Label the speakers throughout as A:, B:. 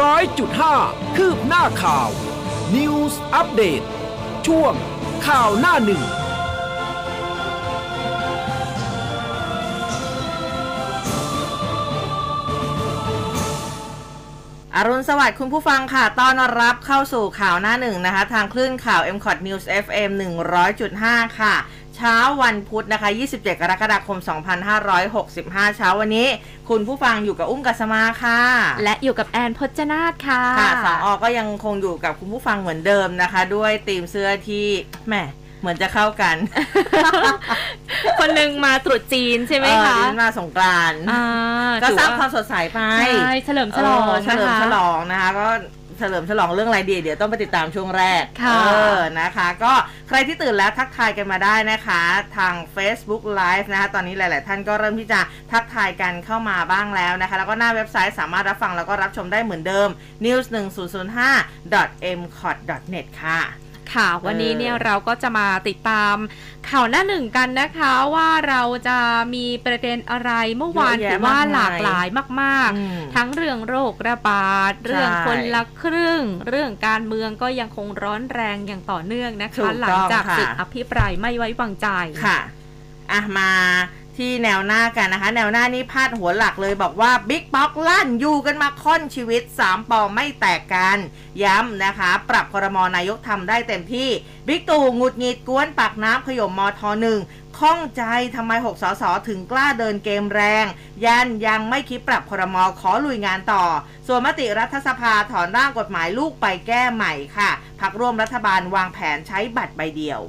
A: ร้อยจุดห้าคืบหน้าข่าว News อัปเดตช่วงข่าวหน้าหนึ่ง
B: อรุณสวัสดิ์คุณผู้ฟังค่ะ ต้อนรับเข้าสู่ข่าวหน้าหนึ่งนะคะ ทางคลื่นข่าว m c o t News FM 100.5 ค่ะ เช้าวันพุธนะคะ 27 กรกฎาคม 2565 เช้าวันนี้ คุณผู้ฟังอยู่กับอุ้มกัสมาค่ะ
C: และอยู่กับแอนพจนาธค่ะ
B: ค่ะสาวออก็ยังคงอยู่กับคุณผู้ฟังเหมือนเดิมนะคะ ด้วยธีมเสื้อที่แหมเหมือนจะเข้ากัน
C: คนหนึ่งมาตรุษจีนใช่ไหม
B: เออ
C: คะ
B: ดิฉันมาสงกรานต์
C: อ่า
B: ก็สร้าง
C: ถือ
B: ความสดใสไป
C: ใช่ เฉลิมฉลอง
B: เเฉลิม
C: นะคะ
B: ฉลองนะคะก็ เฉลิมฉลองเรื่องอะไรดี เดี๋ยวต้องไปติดตามช่วงแรก
C: ค่ะ
B: เออนะคะ ก็ใครที่ตื่นแล้วทักทายกันมาได้นะคะ ทาง Facebook Live นะคะตอนนี้หลาย ๆ ท่านก็เริ่มที่จะทักทายกันเข้ามาบ้างแล้วนะคะ แล้วก็หน้าเว็บไซต์สามารถรับฟังแล้วก็รับชมได้เหมือนเดิม news 1 0 0 5 m c o t net ค่ะ
C: ค่ะ วันนี้เนี่ยเราก็จะมาติดตามข่าวหน้าหนึ่งกันนะคะว่าเราจะมีประเด็นอะไรเมื่อวาน
B: เยอะแยะ
C: ถือว่าา
B: กมาย
C: หลากหลายมาก
B: อืม
C: ๆทั้งเรื่องโรคระบาด เรื่องคนละครึ่ง เรื่องการเมืองก็ยังคงร้อนแรงอย่างต่อเนื่องนะ
B: ถู
C: คะ
B: กต้อง
C: หลังจาก
B: ค่ะ
C: ศึกอภิปรายไม่ไว้วางใจ
B: ค่ะอะมา ที่แนวหน้ากันนะคะ แนวหน้านี้พาดหัวหลักเลยบอกว่าบิ๊กป๊อกลั่นอยู่กันมาค่อนชีวิต 3 ปอไม่แตกกัน ย้ำนะคะ ปรับครมนายกทำได้เต็มที่ บิ๊กตู่งุดหงิดกวนปากน้ำขย่มมทหนึ่งข้องใจทำไม 6 สส ถึงกล้าเดินเกมแรง ยันยังไม่คิดปรับครมขอลุยงานต่อ ส่วนมติรัฐสภาถอนร่างกฎหมายลูกไปแก้ใหม่ค่ะ พักร่วมรัฐบาลวางแผนใช้บัตรใบเดียว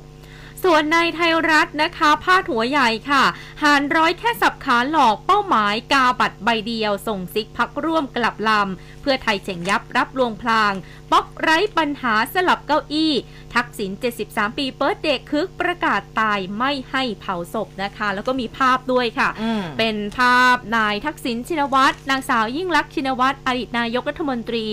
C: ส่วนในไทยรัฐนะคะพาดหัวใหญ่ค่ะ หารร้อยแค่สับขาหลอกเป้าหมายกาบัตรใบเดียว ส่งซิกพักร่วมกลับลำ เพื่อไทยเฉ่งยับรับลวงพลางป๊อกไร้ปัญหาสลับเก้าอี้ ทักษิณ 73 ปีเปิดเด็กคึกประกาศตายไม่ให้เผาศพนะคะ แล้วก็มีภาพด้วยค่ะ
B: อืม
C: เป็นภาพนายทักษิณชินวัตรนางสาวยิ่งลักษณ์ชินวัตรอดีตนายกรัฐมนตรี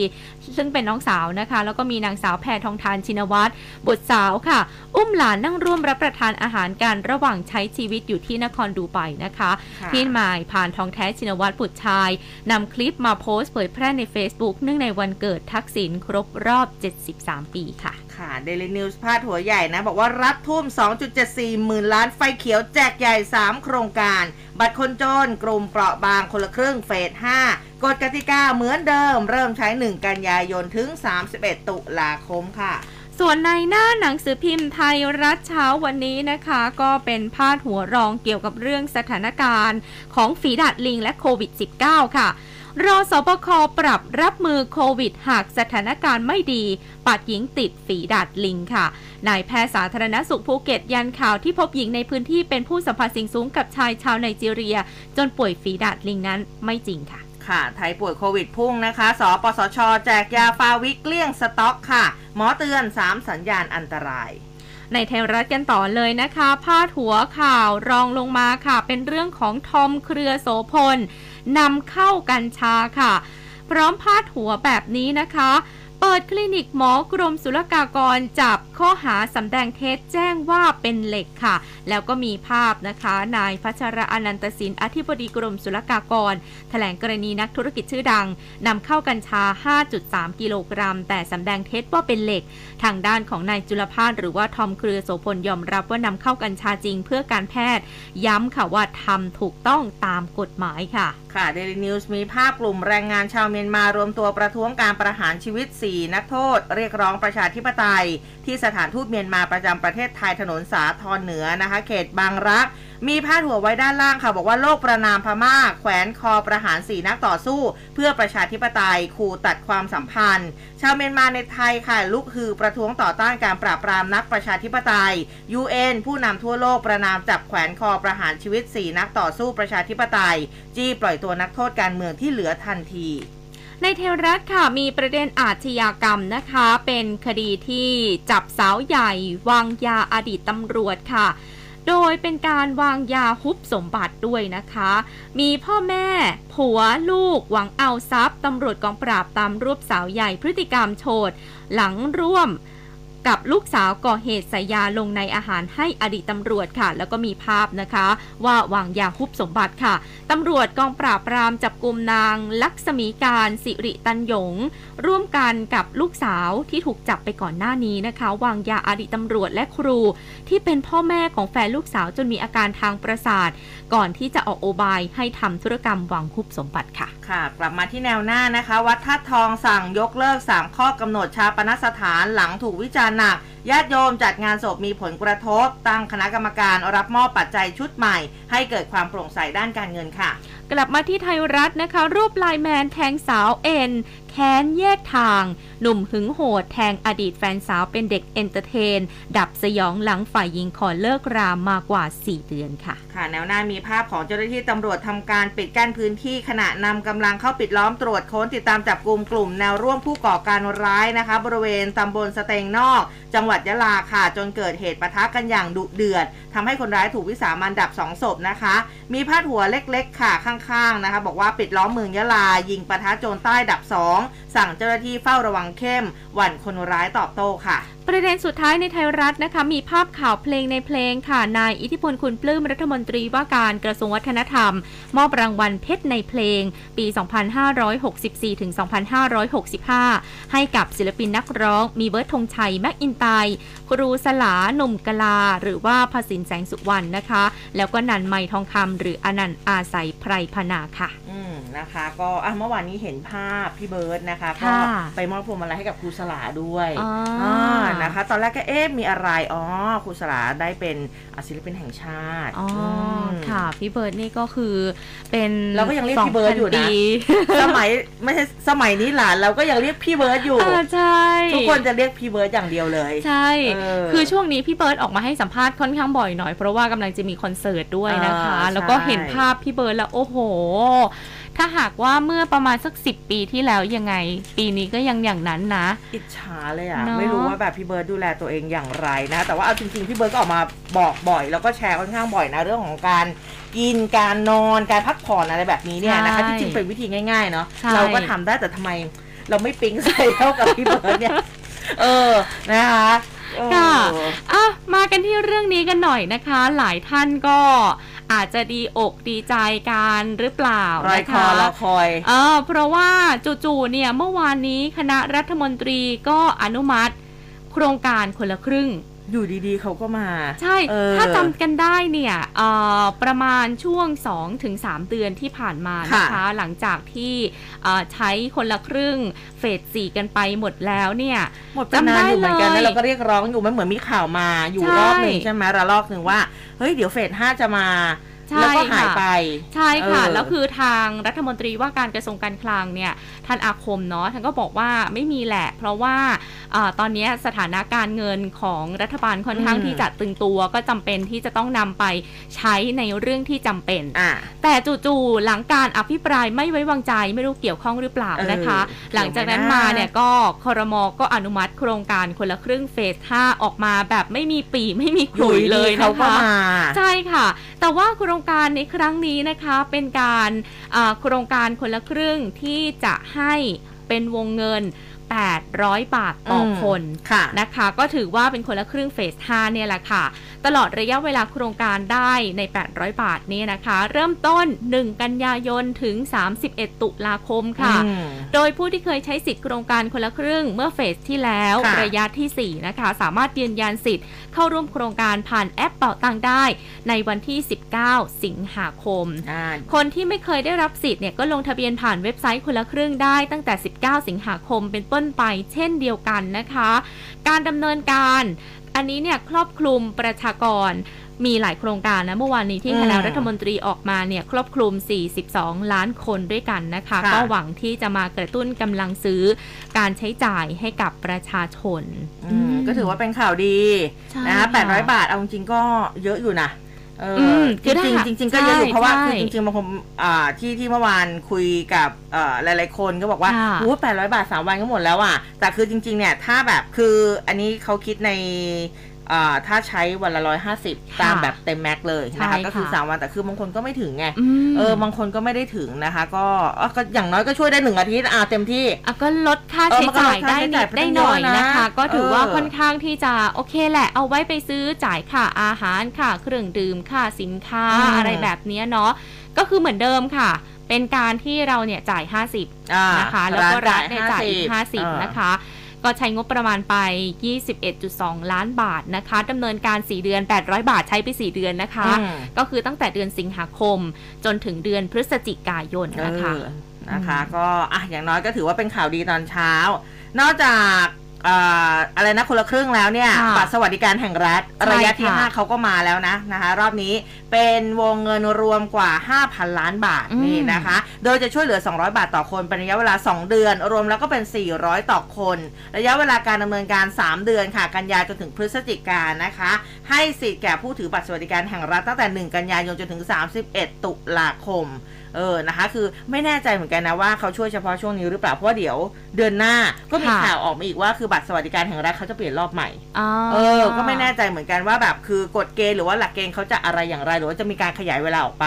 C: ซึ่งเป็นน้องสาวนะคะ แล้วก็มีนางสาวแพทองทานชินวัตรบุตรสาวค่ะ อุ้มหลานนั่งร่วมรับประทานอาหารกันระหว่างใช้ชีวิตอยู่ที่นครดูไบนะคะ
B: ค่ะ
C: พี่หมายผ่านทองแท้ชินวัตรบุตรชายนำคลิปมาโพสต์เผยแพร่ใน Facebook เนื่องในวันเกิดทักษิณครบรอบ 73 ปีค่ะ
B: ค่ะเดลินิวส์พาดหัวใหญ่นะ บอกว่ารัฐทุ่ม 2.74 หมื่นล้านไฟเขียวแจกใหญ่ 3 โครงการ บัตรคนจนกลุ่มเปราะบางคนละครึ่งเฟส 5 กฎกติกาเหมือนเดิม เริ่มใช้ 1 กันยายนถึง 31 ตุลาคมค่ะ
C: ส่วนในหน้าหนังสือพิมพ์ไทยรัฐเช้าวันนี้นะคะ ก็เป็นพาดหัวรองเกี่ยวกับเรื่องสถานการณ์ของฝีดาดลิงและโควิด -19 ค่ะ รอสบคปรับรับมือโควิด หากสถานการณ์ไม่ดี ปัดหญิงติดฝีดาดลิงค่ะ นายแพทย์สาธารณสุขภูเก็ตยันข่าวที่พบหญิงในพื้นที่เป็นผู้สัมผัสสิ่งสูงกับชายชาวไนจีเรีย จนป่วยฝีดาดลิงนั้นไม่จริงค่ะ
B: ค่ะไทยป่วยโควิดพุ่งนะคะ สปสช แจกยาฟาวิเกลี้ยงสต็อกค่ะ หมอเตือน 3 สัญญาณอันตราย
C: ในไทยรัฐกันต่อเลยนะคะ พาดหัวข่าวรองลงมาค่ะ เป็นเรื่องของทอมเครือโสพล นำเข้ากัญชาค่ะ พร้อมพาดหัวแบบนี้นะคะ เปิดคลินิกหมอกรมศุลกากรจับข้อหาสำแดงเท็จแจ้งว่าเป็นเหล็กค่ะ แล้วก็มีภาพนะคะ นายพัชระอนันตสินอธิบดีกรมศุลกากรแถลงกรณีนักธุรกิจชื่อดังนำเข้ากัญชา 5.3 กิโลกรัม แต่สำแดงเท็จว่าเป็นเหล็ก ทางด้านของนายจุลพานหรือว่าทอมเครือโสพลยอมรับว่านำเข้ากัญชาจริงเพื่อการแพทย์ ย้ำค่ะว่าทำถูกต้องตามกฎหมายค่ะ
B: ค่ะเดลินิวส์มีภาพกลุ่มแรงงานชาวเมียนมารวมตัวประท้วงการประหารชีวิต 4 นักโทษ เรียกร้องประชาธิปไตย ที่สถานทูตเมียนมาประจำประเทศไทยถนนสาทรเหนือนะคะ เขตบางรัก มีพาดหัวไว้ด้านล่างค่ะ บอกว่าโลกประนามพม่า แขวนคอประหารสีนักต่อสู้ เพื่อประชาธิปไตยขู่ตัดความสัมพันธ์ ชาวเมียนมาในไทยค่ะลุกฮือประท้วงต่อต้านการปราบปรามนักประชาธิปไตย UN ผู้นำทั่วโลกประนามจับแขวนคอประหารชีวิต4นักต่อสู้ประชาธิปไตย จี้ปล่อยตัวนักโทษการเมืองที่เหลือทันที
C: ในเทวรัฐค่ะมีประเด็นอาชญากรรมนะคะ เป็นคดีที่จับสาวใหญ่วางยาอดีตตำรวจค่ะ โดยเป็นการวางยาฮุบสมบัติด้วยนะคะ มีพ่อแม่ ผัวลูกหวังเอาทรัพย์ตำรวจกองปราบตามรวบสาวใหญ่พฤติกรรมโฉดหลังร่วม กับลูกสาวก่อเหตุใส่ยาลงในอาหารให้อดีตตำรวจค่ะ แล้วก็มีภาพนะคะ ว่าวางยาคุบสมบัติค่ะตำรวจกองปราบปรามจับกลุ่มนาง ลักษมีการสิริตันยง ร่วมกันกับลูกสาวที่ถูกจับไปก่อนหน้านี้นะคะ วางยาอดีตตำรวจและครู ที่เป็นพ่อแม่ของแฟนลูกสาวจนมีอาการทางประสาท ก่อนที่จะออกโอบายให้ทำธุรกรรมวางคุบสมบัติค่ะ
B: ค่ะ กลับมาที่แนวหน้านะคะ วัดท่าทองสั่งยกเลิก3ข้อกำหนดชาปนสถานหลังถูกวิจารานหนักญาติโยมจัดงานศพมีผลกระทบ ตั้งคณะกรรมการรับมอบปัจจัยชุดใหม่ ให้เกิดความโปร่งใสด้านการเงินค่ะ
C: กลับมาที่ไทยรัฐนะคะ รูปไลน์แมนแทงสาวเอ็นแค้นแยกทาง หนุ่มหึงโหดแทงอดีตแฟนสาวเป็นเด็ก entertain ดับสยองหลังฝ่ายหญิงขอเลิกรามากว่า 4 เดือนค่ะ
B: ค่ะ แนวหน้ามีภาพของเจ้าหน้าที่ตำรวจทำการปิดกั้นพื้นที่ขณะนำกำลังเข้าปิดล้อมตรวจค้นติดตามจับกลุ่มกลุ่มแนวร่วมผู้ก่อการร้ายนะคะ บริเวณตำบลสะเตงนอก จังหวัดยะลาค่ะ จนเกิดเหตุปะทะกันอย่างดุเดือดทำให้คนร้ายถูกวิสามันดับสองศพนะคะ มีพาดหัวเล็กๆ ค่ะข้างๆนะคะ บอกว่าปิดล้อมเมืองยะลายิงปะทะโจรใต้ดับสองสั่งเจ้าหน้าที่เฝ้าระวังเข้มหวั่นคนร้ายตอบโต้ค่ะ
C: ประเด็นสุดท้ายในไทยรัฐนะคะ มีภาพข่าวเพลงในเพลงค่ะ นายอิทธิพลคุณปลื้มรัฐมนตรีว่าการกระทรวงวัฒนธรรม มอบรางวัลเพชรในเพลง ปี 2564ถึง2565 ให้กับศิลปินนักร้อง มีเบิร์ดธงชัย แม็กอินไตครูสลาหนุ่มกะลา หรือว่าณพสินแสงสุวรรณนะคะ แล้วก็นันไมค์ทองคำหรืออนันต์อาศัยไพรพนาค่ะ
B: อืมนะคะ ก็อะเมื่อวานนี้เห็นภาพพี่เบิร์ดนะคะก็
C: ค่ะ
B: ไปมอบพวงมาลัยให้กับครูสลาด้วย
C: อ๋ออ่า
B: นะคะ ตอนแรกก็เอ๊ะมีอะไร อ๋อครูสลาได้เป็นอะศิลปินแห่งชาติ
C: อ๋ออ
B: ม
C: ค่ะ พี่เบิร์ดนี่ก็คือเป็น
B: เราก็ยังเรียกพี่เบิร์ดอยู่นะ
C: 2,000ปี
B: สมัยไม่ใช่สมัยนี้หลานเราก็ยังเรียกพี่เบิร์ดอยู่
C: อ่าใช่
B: ทุกคนจะเรียกพี่เบิร์ดอย่างเดียวเลย
C: ใช่
B: เออ
C: คือช่วงนี้พี่เบิร์ดออกมาให้สัมภาษณ์ค่อนข้างบ่อยหน่อยเพราะว่ากำลังจะมีคอนเสิร์ตด้วยนะคะ
B: อ่า
C: แล้วก็
B: ใช่
C: เห็นภาพพี่เบิร์ดแล้วโอ้โห ถ้าหากว่าเมื่อประมาณสักสิบปีที่แล้วยังไง ปีนี้ก็ยังอย่างนั้นนะ
B: อิจฉาเลยอะ
C: เนอะ
B: ไม่รู้ว่าแบบพี่เบิร์ดดูแลตัวเองอย่างไรนะ แต่ว่าเอาจริงๆ พี่เบิร์ดก็ออกมาบอกบ่อย แล้วก็แชร์ค่อนข้างบ่อยนะเรื่องของการกินการนอนการพักผ่อนอะไรแบบนี้เนี่ยนะคะ
C: ใช่
B: ที่จริงเป็นวิธีง่ายๆเนาะ
C: ใช่
B: เราก็ทำได้แต่ทำไมเราไม่ปิ๊งใส่เท่ากับพี่เบิร์ดเนี่ย เออนะคะเออ
C: ค่ะ อะมากันที่เรื่องนี้กันหน่อยนะคะ หลายท่านก็ อาจจะดีอกดีใจกันหรือเปล่าร
B: อย
C: นะ
B: คอ
C: คะ
B: รอคอย
C: เออเพราะว่าจู่ๆเนี่ยเมื่อวานนี้คณะรัฐมนตรีก็อนุมัติ โครงการคนละครึ่ง
B: อยู่ดีๆ เขาก็มา
C: ใช่
B: เออ
C: ถ้าจำกันได้เนี่ยเอ่อประมาณช่วง 2-3 เดือนที่ผ่านมานะคะ
B: ค่ะ
C: หลังจากที่เอ่อใช้คนละครึ่งเฟสสี่กันไปหมดแล้วเนี่ย
B: หมดไปนานอยู่เหมือนกัน
C: จำได้เลย
B: แล้วเราก็เรียกร้องอยู่มันเหมือนมีข่าวมาอยู่
C: ใช่
B: รอบหนึ่งใช่ไหมระลอกหนึ่งว่า เฮ้ยเดี๋ยวเฟสห้าจะมา
C: ใช่
B: แล้วก็หาย
C: ค่ะ
B: ไป
C: ใช่ค่ะ
B: เออ
C: แล้วคือทางรัฐมนตรีว่าการกระทรวงการคลังเนี่ยท่านอาคมเนาะท่านก็บอกว่าไม่มีแหละ เพราะว่าอาตอนนี้สถานะการเงินของรัฐบาลค่อนข้าง
B: อืม
C: ที่จะตึงตัว ก็จำเป็นที่จะต้องนำไปใช้ในเรื่องที่จำเป็น
B: อ่า
C: แต่จู่ๆหลังการอภิปรายไม่ไว้วางใจไม่รู้เกี่ยวข้องหรือเปล่านะคะ
B: เออ
C: หลังจากนั้นมาเนี่ยก็คอรมอก็อนุมัติโครงการคนละครึ่งเฟส 5 ออกมาแบบไม่มีปีไม่มีขลุยเลย
B: เขา
C: นะ
B: ก็
C: คะ
B: มา
C: ใช่ค่ะ แต่ว่าโครงงการในครั้งนี้นะคะเป็นการโครงการคนละครึ่งที่จะให้เป็นวงเงิน 800 บาทต่ออ
B: ม
C: คน
B: ค่ะ
C: นะคะ ก็ถือว่าเป็นคนละครึ่งเฟส 5 เนี่ยแหละค่ะ ตลอดระยะเวลาโครงการได้ใน 800 บาทนี้นะคะ เริ่มต้น 1 กันยายนถึง 31 ตุลาคมค่ะ
B: อืม
C: โดยผู้ที่เคยใช้สิทธิ์โครงการคนละครึ่งเมื่อเฟสที่แล้ว
B: ค่ะ
C: ระยะทีสี่ 4 นะคะ สามารถยืนยันสิทธิ์เข้าร่วมโครงการผ่านแอปเป่าตังได้ ในวันที่ 19 สิงหาคม
B: อ่า
C: คนที่ไม่เคยได้รับสิทธิ์เนี่ยก็ลงทะเบียนผ่านเว็บไซต์คนละครึ่งได้ตั้งแต่ 19 สิงหาคมเป็นต้นไปเช่นเดียวกันนะคะ การดำเนินการอันนี้เนี่ยครอบคลุมประชากรมีหลายโครงการนะ เมื่อวานนี้ที่
B: อืม
C: คณะรัฐมนตรีออกมาเนี่ยครอบคลุม 42 ล้านคนด้วยกันนะคะ
B: ค่ะ
C: ก็หวังที่จะมากระตุ้นกำลังซื้อการใช้จ่ายให้กับประชาชน
B: อืมก็ถือว่าเป็นข่าวดี
C: ใช่
B: นะ
C: ค่ะ
B: แปดร้อยบาทเอาจริงๆก็เยอะอยู่นะ เออ
C: ม
B: จริง
C: ถ้า
B: ๆจริงๆก็เยอะอยู่
C: ใช่
B: เพราะว่า
C: ใช่
B: คือจริงๆบางคนอ่าที่ที่เมื่อวานคุยกับเอ่อหลายๆคนก็บอกว่า
C: ค่ะ
B: โอ้แปดร้อยบาทสามวันก็หมดแล้วอะแต่คือจริง ๆ เนี่ยถ้าแบบคืออันนี้เขาคิดในอ่า ถ้าใช้วันละร้อยห้าสิบ
C: ค่ะ
B: ตามแบบเต็มแม็กซ์เลยนะ
C: ใช่
B: คะ
C: ค่ะ
B: ก็คือสามวันแต่คือบางคนก็ไม่ถึงไง
C: ม
B: เออบางคนก็ไม่ได้ถึงนะคะ ก็อะก็อย่างน้อยก็ช่วยได้หนึ่งอาทิตย์อ่าเต็มที่
C: อะก็ลดค่า
B: เออ
C: ใช้
B: มันก็
C: จ่า
B: ล
C: ย
B: ดค่า
C: ได้
B: ใช้
C: นิ
B: จ่าย
C: ด
B: ไป
C: ได้
B: ตั้ง
C: หน่อย
B: เยอะนะ
C: นะคะ ก็ถือว่า
B: เออ
C: ค่อนข้างที่จะโอเคแหละ เอาไว้ไปซื้อจ่ายค่าอาหารค่ะเครื่องดื่มค่าสินค้า
B: อืม
C: อะไรแบบเนี้ยเนาะก็คือเหมือนเดิมค่ะเป็นการที่เราเนี่ยจ่าย 50
B: อ่า
C: นะคะ แล้วก็รัฐเนี่ยจ่ายอีก
B: เออ
C: 50 นะคะ ก็ใช้งบประมาณไป 21.2 ล้านบาทนะคะดำเนินการ 4 เดือน 800 บาทใช้ไป 4 เดือนนะคะ
B: อืม
C: ก็คือตั้งแต่เดือนสิงหาคม จนถึงเดือนพฤศจิกายนนะคะ
B: เออนะคะ
C: อืม
B: ก็อะอย่างน้อยก็ถือว่าเป็นข่าวดีตอนเช้า นอกจากเอ่ออะไรนะคนละครึ่งแล้วเนี่ย
C: ค่ะ
B: บัตรสวัสดิการแห่งรัฐ
C: ใช่
B: ระยะที่
C: ค่ะ
B: 5เขาก็มาแล้วนะนะคะ รอบนี้เป็นวงเงินรวมกว่า 5,000 ล้านบาท
C: อืม
B: นี่นะคะ โดยจะช่วยเหลือ 200 บาทต่อคนเป็นระยะเวลา 2 เดือน รวมแล้วก็เป็น 400 ต่อคน ระยะเวลาการดำเนินการ 3 เดือนค่ะ กันยาจนถึงพฤศจิกายนนะคะ ให้สิทธิ์แก่ผู้ถือบัตรสวัสดิการแห่งรัฐตั้งแต่ 1 กันยายนจนถึง 31 ตุลาคม เออนะคะคือไม่แน่ใจเหมือนกันนะว่าเขาช่วยเฉพาะช่วงนี้หรือเปล่าเพราะว่าเดี๋ยวเดือนหน้าก็มี
C: ค่ะ
B: ข่าวออกมาอีกว่าคือบัตรสวัสดิการแห่งรัฐเขาจะเปลี่ยนรอบใหม่
C: อ๋อ
B: เออ ก็ไม่แน่ใจเหมือนกันว่าแบบคือกฎเกณฑ์หรือว่าหลักเกณฑ์เขาจะอะไรอย่างไรหรือว่าจะมีการขยายเวลาออกไป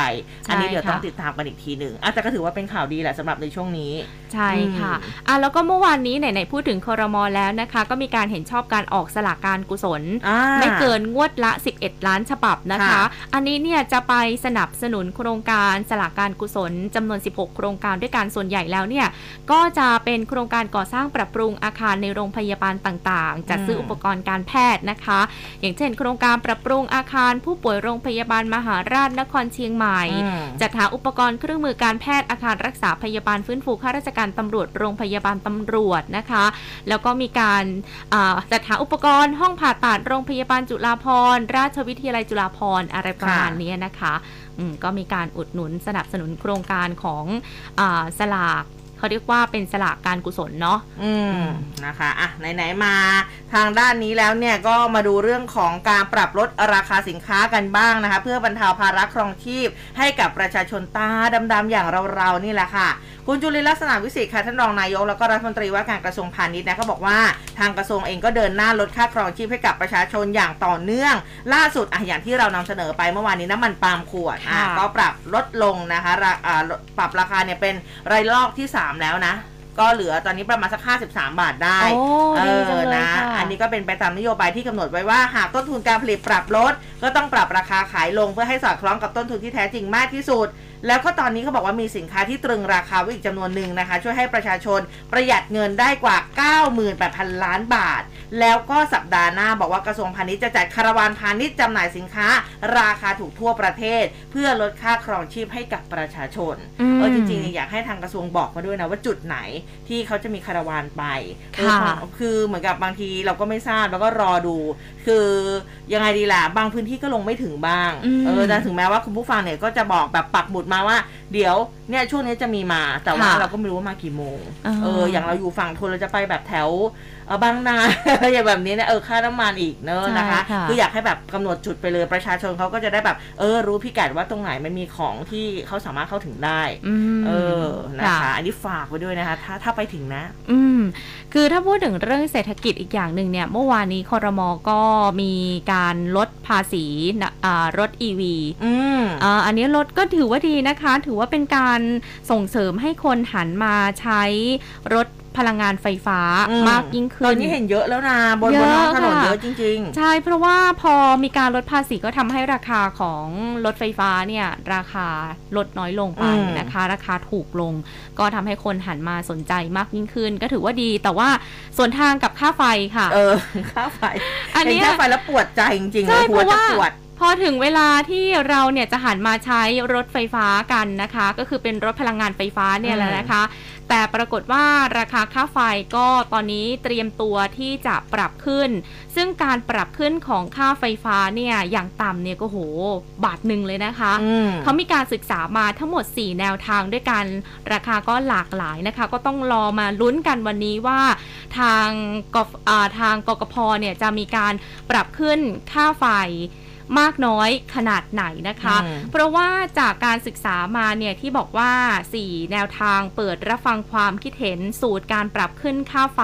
B: อันนี้เดี๋ยวต้องติดตามกันอีกทีหนึ่งอะแต่ก็ถือว่าเป็นข่าวดีแหละสำหรับในช่วงนี้
C: ใช่ค่ะ
B: อืม
C: อะแล้วก็เมื่อวานนี้ไหนๆพูดถึงคอรมอแล้วนะคะ ก็มีการเห็นชอบการออกสลากการกุศล
B: อ่า
C: ไม่เกินงวดละ 11 ล้านฉบับนะคะ
B: ค่ะ
C: อันนี้เนี่ยจะไปสนับสนุนโครงการสลากการกุศลจำนวน 16 โครงการด้วยกันส่วนใหญ่แล้วเนี่ยก็จะเป็นโครงการก่อสร้างปรับปรุงอาคารในโรงพยาบาลต่างๆ จัดซื้ออุปกรณ์การแพทย์นะคะ อย่างเช่น โครงการปรับปรุงอาคารผู้ป่วยโรงพยาบาลมหาราชนครเชียงใหม่
B: อืม
C: จัดหาอุปกรณ์เครื่องมือการแพทย์อาคารรักษาพยาบาลฟื้นฟูข้าราชการตำรวจโรงพยาบาลตำรวจนะคะ แล้วก็มีการอ่าจัดหาอุปกรณ์ห้องผ่าตัดโรงพยาบาลจุฬาภรณ์ราชวิทยาลัยจุฬาภรณ์อะไรประมาณ
B: ค่ะ
C: นี้นะคะอืม ก็มีการอุดหนุนสนับสนุนโครงการของอสลากเขาเรียกว่าเป็นสลากการกุศลเนาะ
B: อืม นะคะ อะ ไหน ๆ มาทางด้านนี้แล้วเนี่ยก็มาดูเรื่องของการปรับลดราคาสินค้ากันบ้างนะคะ เพื่อบรรเทาภาระครองชีพให้กับประชาชนตาดำๆอย่างเรา ๆ นี่แหละค่ะคุณจุลินลักษณะวิสิทธิ์ค่ะท่านรองนายกแล้วก็รัฐมนตรีว่าการกระทรวงพาณิชย์นะก็บอกว่าทางกระทรวงเองก็เดินหน้าลดค่าครองชีพให้กับประชาชนอย่างต่อเนื่อง ล่าสุดอะอย่างที่เรานำเสนอไปเมื่อวานนี้น้ำมันปาล์มขวดอะ
C: ค่ะ
B: ก็ปรับลดลงนะคะราอ่าปรับราคาเนี่ยเป็นรายลอกที่ 3 แล้วนะก็เหลือตอนนี้ประมาณสัก 53 บาทได้
C: โอ้
B: เอ
C: ดี
B: อ
C: จังเลย
B: นะ
C: ค่ะ
B: อันนี้ก็เป็นไปตามนโยบายที่กำหนดไว้ว่าหากต้นทุนการผลิตปรับลด ก็ต้องปรับราคาขายลงเพื่อให้สอดคล้องกับต้นทุนที่แท้จริงมากที่สุด แล้วก็ตอนนี้เขาบอกว่ามีสินค้าที่ตรึงราคาไว้อีกจำนวนหนึ่งนะคะ ช่วยให้ประชาชนประหยัดเงินได้กว่า 98,000 ล้านบาท แล้วก็สัปดาห์หน้าบอกว่ากระทรวงพาณิชย์จะจัดคาราวานพาณิชย์จำหน่ายสินค้า ราคาถูกทั่วประเทศ เพื่อลดค่าครองชีพให้กับประชาชน
C: อืม
B: เออจริงๆอยากให้ทางกระทรวงบอกมาด้วยนะว่าจุดไหนที่เขาจะมีคาราวานไปเออ
C: ค่ะ
B: ของคือเหมือนกับบางทีเราก็ไม่ทราบแล้วก็รอดู คือยังไงดีล่ะบางพื้นที่ก็ลงไม่ถึงบ้าง
C: อืม
B: เออแต่ถึงแม้ว่าคุณผู้ฟังเนี่ยก็จะบอกแบบปักหมุดมาว่า เดี๋ยวเนี่ยช่วงนี้จะมีมาแต่ว่า
C: ค่ะ
B: เราก็ไม่รู้ว่ามากี่โมง
C: อ่า
B: เอออย่างเราอยู่ฝั่งทนเราจะไปแบบแถวเออบางนา อย่างแบบนี้เนี่ยเออค่าน้ำมันอีกเนอะนะคะ
C: ใช่ค่ะ
B: คืออยากให้แบบกำหนดจุดไปเลยประชาชนเขาก็จะได้แบบ เออรู้พิกัดว่าตรงไหนมันมีของที่เขาสามารถเข้าถึงได้
C: อืม
B: เออ นะคะอันนี้ฝากไว้ด้วยนะคะ ถ้าถ้าไปถึงนะ
C: อืม คือถ้าพูดถึงเรื่องเศรษฐกิจอีกอย่างหนึ่งเนี่ย เมื่อวานนี้คอรมอก็มีการลดภาษีนะอ่ารถ EV
B: อืม
C: อ่าอันนี้ลดก็ถือว่าดีนะคะ ถือว่าเป็นการส่งเสริมให้คนหันมาใช้รถพลังงานไฟฟ้า
B: อืม
C: มากยิ่ง
B: ต
C: ขึ้
B: อน
C: น
B: นี้เห็นเยอะแล้วนะบน
C: เย
B: บ
C: อะ
B: นท้องถนน
C: ค่ะ
B: เยอะจริง
C: ใช่เพราะว่าพอมีการลดภาษีก็ทำให้ราคาของรถไฟฟ้าเนี่ยราคาลดน้อยลงไป
B: อืม
C: นะคะ ราคาถูกลง ก็ทำให้คนหันมาสนใจมากยิ่งขึ้น ก็ถือว่าดีแต่ว่าส่วนทางกับค่าไฟค่ะ
B: ๆเออค่าไฟ
C: อันเนี้ย
B: เห็ค่าไฟแล้วปวดใจจริงๆ
C: ใช่
B: เลยหัว
C: เพราะ
B: จะ
C: ว่า
B: ปวด
C: พอถึงเวลาที่เราเนี่ยจะหันมาใช้รถไฟฟ้ากันนะคะ ก็คือเป็นรถพลังงานไฟฟ้าเนี่ยแหละนะคะ แต่ปรากฏว่าราคาค่าไฟก็ตอนนี้เตรียมตัวที่จะปรับขึ้น ซึ่งการปรับขึ้นของค่าไฟฟ้าเนี่ยอย่างต่ำเนี่ยก็โหบาทหนึ่งเลยนะคะ
B: อืม
C: เขามีการศึกษามาทั้งหมด 4 แนวทางด้วยกัน ราคาก็หลากหลายนะคะ ก็ต้องรอมาลุ้นกันวันนี้ว่าทางกฟอ่าทางกกพเนี่ยจะมีการปรับขึ้นค่าไฟ มากน้อยขนาดไหนนะคะ
B: อืม
C: เพราะว่าจากการศึกษามาเนี่ยที่บอกว่า 4 แนวทางเปิดรับฟังความคิดเห็นสูตรการปรับขึ้นค่าไฟ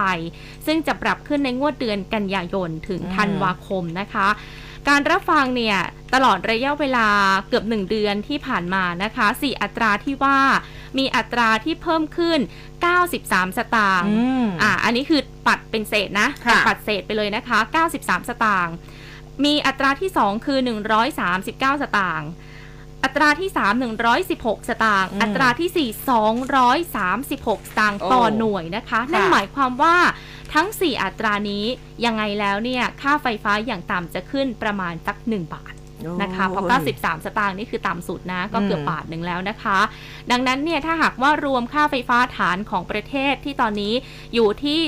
C: ซึ่งจะปรับขึ้นในงวดเดือนกันยายนถึง
B: อืม
C: ธันวาคมนะคะการรับฟังเนี่ยตลอดระยะเวลาเกือบ 1 เดือนที่ผ่านมานะคะ 4 อัตราที่ว่ามีอัตราที่เพิ่มขึ้น 93 สตางค์
B: อืม
C: อ่าอันนี้คือปัดเป็นเศษนะ
B: ค่ะ
C: ปัดเศษไปเลยนะคะ 93 สตางค์ มีอัตราที่ 2 คือ 139 สตางค์อัตราที่ 3 116 สตางค์
B: อืม
C: อัตราที่ 4 236 สตางค์
B: โอ้
C: ต่อหน่วยนะคะ นั่น
B: ค่ะ
C: หมายความว่าทั้ง 4 อัตรานี้ยังไงแล้วเนี่ย ค่าไฟฟ้าอย่างต่ำจะขึ้นประมาณสัก 1 บาท นะคะเพราะ
B: โอ้ย
C: 93 สตางค์นี่คือต่ำสุดนะ ก็
B: อืม
C: เกือบบาทหนึ่งแล้วนะคะ ดังนั้นเนี่ยถ้าหากว่ารวมค่าไฟฟ้าฐานของประเทศที่ตอนนี้อยู่ที่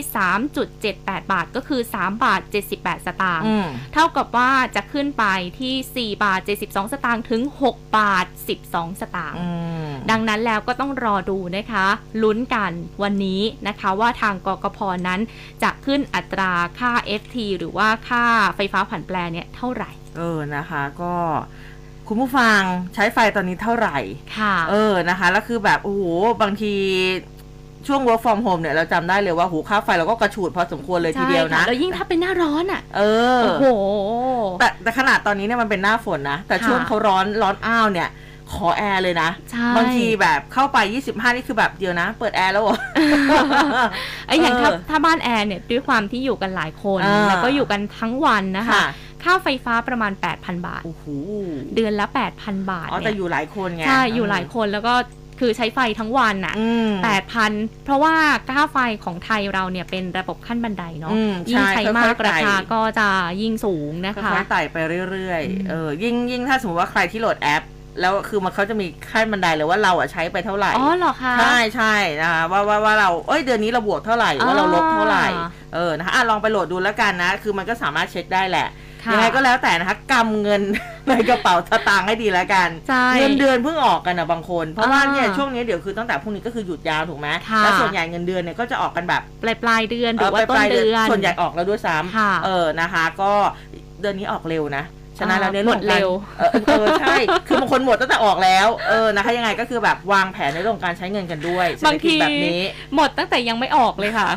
C: 3.78 บาทก็คือ 3 บาท 78 สตางค์
B: อืม
C: เท่ากับว่าจะขึ้นไปที่ 4 บาท 72 สตางค์ถึง 6 บาท 12 สตางค์
B: อืม
C: ดังนั้นแล้วก็ต้องรอดูนะคะ ลุ้นกันวันนี้นะคะว่าทางกกพนั้นจะขึ้นอัตราค่า FT หรือว่าค่าไฟฟ้าผันแปรเนี่ยเท่าไหร่
B: เออนะคะก็คุณผู้ฟังใช้ไฟตอนนี้เท่าไหร่
C: ค่ะ
B: เออนะคะ แล้วคือแบบโอ้โหบางทีช่วง work from home เนี่ยเราจำได้เลยว่าหูค่าไฟเราก็กระฉูดพอสมควรเลยทีเดียว
C: ใช่
B: นะ
C: ค่แล้วยิ่งถ้าเป็นหน้าร้อนอะ
B: เออ
C: โอ้โห
B: แต่แต่ขนาดตอนนี้เนี่ยมันเป็นหน้าฝนนะ แต่
C: ค่ะ
B: ช่วงเขาร้อนร้อนอ้าวเนี่ย ขอแอร์เลยนะ
C: ใช่
B: บางทีแบบเข้าไป 25 นี่คือแบบเดียวนะ เปิดแอร์แล้วเหรอ
C: ไอ้อย่างถ้า
B: เออ
C: ถ้าบ้านแอร์เนี่ยด้วยความที่อยู่กันหลายคน
B: อ่า
C: แล้วก็อยู่กันทั้งวันนะคะ
B: ค่ะ
C: ค่าไฟฟ้าประมาณ 8,000 บาท
B: โอ้โห
C: เดือนละ 8,000 บาท
B: อ๋อแต่
C: เนี่ย
B: อยู่หลายคนไง
C: ใช่อยู่หลายคนแล้วก็คือใช้ไฟทั้งวันอะ
B: อืม
C: 8,000เพราะว่าค่าไฟของไทยเราเนี่ยเป็นระบบขั้นบันไดเนาะ
B: อืม
C: ยิ่ง
B: ใช่
C: ใช้มาก
B: ค่อยๆ
C: ราคา
B: ไต่
C: ก็จะยิ่งสูงนะ
B: ก็
C: คะ
B: ค่อยๆไต่ไปเรื่อย
C: อืม
B: ๆเออ ยิ่งยิ่งถ้าสมมติว่าใครที่โหลดแอป แล้วคือมันเขาจะมีขั้นบันไดเลยว่าเราอะใช้ไปเท่าไหร่
C: อ๋อเหรอคะ
B: ใช่ใช่นะคะว่าว่าว่าเราเอ้ยเดือนนี้เราบวกเท่าไหร่ว่าเราลบเท่าไหร่
C: อ่า
B: เออนะคะอะลองไปโหลดดูแล้วกันนะ คือมันก็สามารถเช็คได้แหละ
C: ค่ะ
B: ยังไงก็แล้วแต่นะคะกำเงินในกระเป๋าสตางค์ให้ดีแล้วกัน
C: ใช่
B: เงินเดือนเพิ่งออกกันนะบางคน เพราะว่า
C: อ่า
B: เนี่ยช่วงนี้เดี๋ยวคือตั้งแต่พรุ่งนี้ก็คือหยุดยาวถูกไหม
C: ค่ะ
B: แล้วส่วนใหญ่เงินเดือนเนี่ยก็จะออกกันแบบ
C: ปลายปลายๆเดือนหรือว่า
B: เออ
C: ต้น
B: ปลายๆ
C: เดือน
B: ส่วนใหญ่ออกแล้วด้วยซ้
C: ค่ะำ
B: เออนะคะ ก็เดือนนี้ออกเร็วนะ ฉะนั้น
C: อ่า
B: แล้วเนี่ย
C: หมดเร็ว
B: เออเออใช่ คือบางคนหมดตั้งแต่ออกแล้ว เออนะคะยังไงก็คือแบบวางแผนในเรื่องของการใช้เงินกันด้วยเศรษ
C: บาง
B: ฐกิจ
C: ที
B: แบบนี้
C: หมดตั้งแต่ยังไม่ออกเลยค่ะ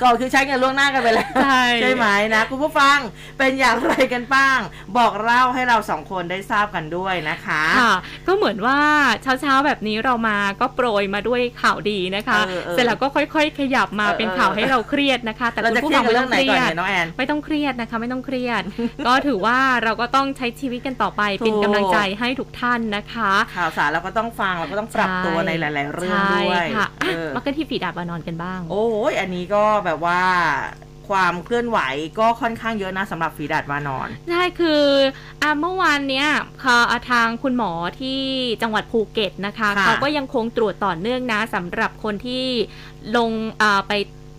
B: ก็คือใช้เงินล่วงหน้ากันไปแล้ว
C: ใช่
B: ใช่ไหมนะ คุณผู้ฟังเป็นอย่างไรกันบ้าง บอกเล่าให้เราสองคนได้ทราบกันด้วยนะคะ
C: ค่ะก็เหมือนว่าเช้าๆแบบนี้เรามาก็โปรยมาด้วยข่าวดีนะคะ
B: เออเออ
C: เสร็จแล้วก็ค่อยๆ ขยับมา
B: เออ
C: เป็นข่าวให้เราเครียดนะคะ แต่
B: เรา
C: คุณ
B: จะ
C: ผู้
B: เครีย
C: ฟั
B: ด
C: ง
B: กับ
C: ไม่
B: เรื่
C: ต้
B: อ
C: องง
B: ไหน
C: เครียด
B: ก่อนเนี่ยน้องแอน
C: ไม่ต้องเครียดนะคะ ไม่ต้องเครียด ก็ถือว่าเราก็ต้องใช้ชีวิตกันต่อไป เป็น
B: ถูก
C: กำลังใจให้ทุกท่านนะคะ
B: ข่าวสารเราก็ต้องฟังเราก็ต้องปรับตัวในหลาย ๆ เรื่องด้วย
C: ใช่ค่ะ
B: เอ
C: อะ
B: อ
C: มากันที่ฝีดาดวานอนกันบ้าง
B: โอ้ยอันนี้ก็แบบว่าความเคลื่อนไหวก็ค่อนข้างเยอะนะสำหรับฝีดาดวานอน
C: ใช่คืออะเมื่อวานเนี้ยค่ะอะทางคุณหมอที่จังหวัดภูเก็ตนะคะ
B: ค่ะ
C: เขาก็ยังคงตรวจต่อเนื่องนะสำหรับคนที่ลงอ่าไป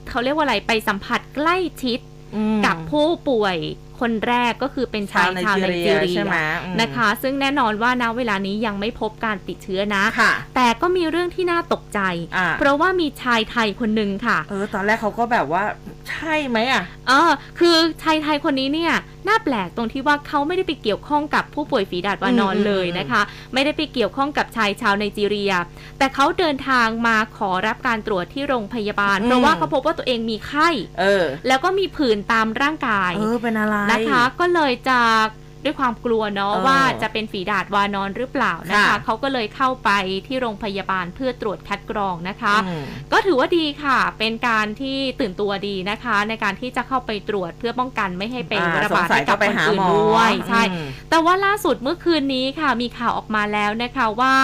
C: เขาเรียกว่าอะไรไปสัมผัสใกล้ชิด
B: อืม
C: กับผู้ป่วย คนแรกก็คือเป็นชายชาวไนจีเรี
B: ใช่
C: ย
B: ไหมอืม
C: นะคะ ซึ่งแน่นอนว่าณเวลานี้ยังไม่พบการติดเชื้อนะ
B: ค่ะ
C: แต่ก็มีเรื่องที่น่าตกใจ
B: อ่า
C: เพราะว่ามีชายไทยคนหนึ่งค่ะ
B: เออ ตอนแรกเขาก็แบบว่าใช่ไหมอะ
C: เออ คือชายไทยคนนี้เนี่ยน่าแปลกตรงที่ว่าเขาไม่ได้ไปเกี่ยวข้องกับผู้ป่วยฝีดาดวานอน
B: อืม
C: เลยนะคะ ไม่ได้ไปเกี่ยวข้องกับชายชาวไนจีเรีย แต่เขาเดินทางมาขอรับการตรวจที่โรงพยาบาล
B: อืม
C: เพราะว่าเขาพบว่าตัวเองมีไข้
B: เออ
C: แล้วก็มีผื่นตามร่างกาย
B: เออ เป็นอะไร
C: นะคะ ก็เลยจะด้วยความกลัวเนาะ
B: เออ
C: ว่าจะเป็นฝีดาดวานอนหรือเปล่านะคะ
B: ค่ะ
C: เขาก็เลยเข้าไปที่โรงพยาบาลเพื่อตรวจคัดกรองนะคะ
B: อืม
C: ก็ถือว่าดีค่ะ เป็นการที่ตื่นตัวดีนะคะ ในการที่จะเข้าไปตรวจเพื่อป้องกันไม่ให้เป็น
B: อ่า
C: ระบาด
B: สงสัย
C: ให้กับ
B: ก็ไป
C: คน
B: หา
C: อื่น
B: หมอ
C: ด้วยใช่
B: อืม
C: แต่ว่าล่าสุดเมื่อคืนนี้ค่ะมีข่าวออกมาแล้วนะคะว่า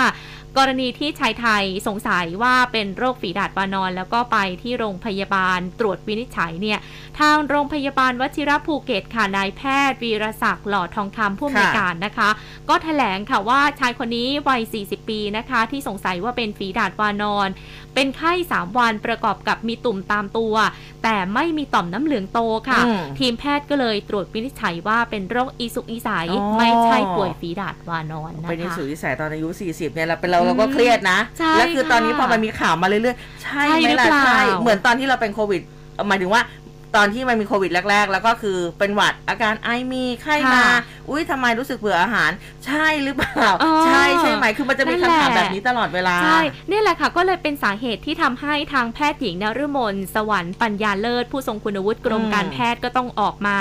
C: กรณีที่ชายไทยสงสัยว่าเป็นโรคฝีดาดวานอน แล้วก็ไปที่โรงพยาบาลตรวจวินิจฉัยเนี่ยทางโรงพยาบาลวชิระภูเก็ตค่ะนายแพทย์วีรศักดิ์หล่อทองคำผู้อำนวยการนะคะ ก็แถลงค่ะว่าชายคนนี้วัย 40 ปีนะคะ ที่สงสัยว่าเป็นฝีดาดวานอน เป็นไข้ 3 วันประกอบกับมีตุ่มตามตัว แต่ไม่มีต่อมน้ำเหลืองโตค่ะ
B: อืม
C: ทีมแพทย์ก็เลยตรวจวินิจฉัยว่าเป็นโรคอีสุกอีใส
B: อ๋อ
C: ไม่ใช่ป่วยฝีดาดวานอนนะ
B: เป็นใน
C: คะ
B: สุดวิสัยตอนอายุ 40เนี่ยเราเป็นเราเราก็เครียดนะ
C: ใช่
B: แล้วคือตอนนี้
C: ค่ะ
B: พอมันมีข่าวมาเรื่อยๆใช่
C: ใช่
B: ไหม
C: หรือ
B: ล่ะ
C: เปล่า
B: ใช่เหมือนตอนที่เราเป็นโควิดหมายถึงว่า ตอนที่มันมีโควิดแรก ๆ แล้วก็คือเป็นหวัดอาการไอมีไข้มา
C: ค่ะ
B: อุ้ยทำไมรู้สึกเบื่ออาหาร ใช่หรือเปล่า
C: เออ
B: ใช่ใช่ไหมคือมันจะมี
C: นั่น
B: คำถาม
C: แหละ
B: แบบนี้ตลอดเวลา
C: ใช่นี่แหละค่ะ ก็เลยเป็นสาเหตุที่ทำให้ทางแพทย์หญิงนฤมลสวรรค์ปัญญาเลิศ ผู้ทรงคุณวุฒิกรม
B: อืม
C: การแพทย์ก็ต้องออกมา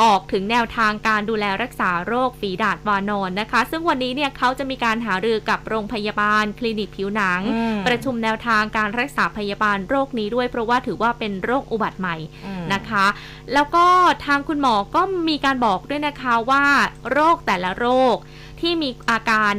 C: บอกถึงแนวทางการดูแลรักษาโรคฝีดาดวานอนนะคะ ซึ่งวันนี้เนี่ยเขาจะมีการหารือกับโรงพยาบาล คลินิกผิวหนัง
B: อืม
C: ประชุมแนวทางการรักษาพยาบาลโรคนี้ด้วย เพราะว่าถือว่าเป็นโรคอุบัติใหม่
B: อืม
C: นะคะ แล้วก็ทางคุณหมอก็มีการบอกด้วยนะคะว่า โรคแต่ละโรคที่มีอาการ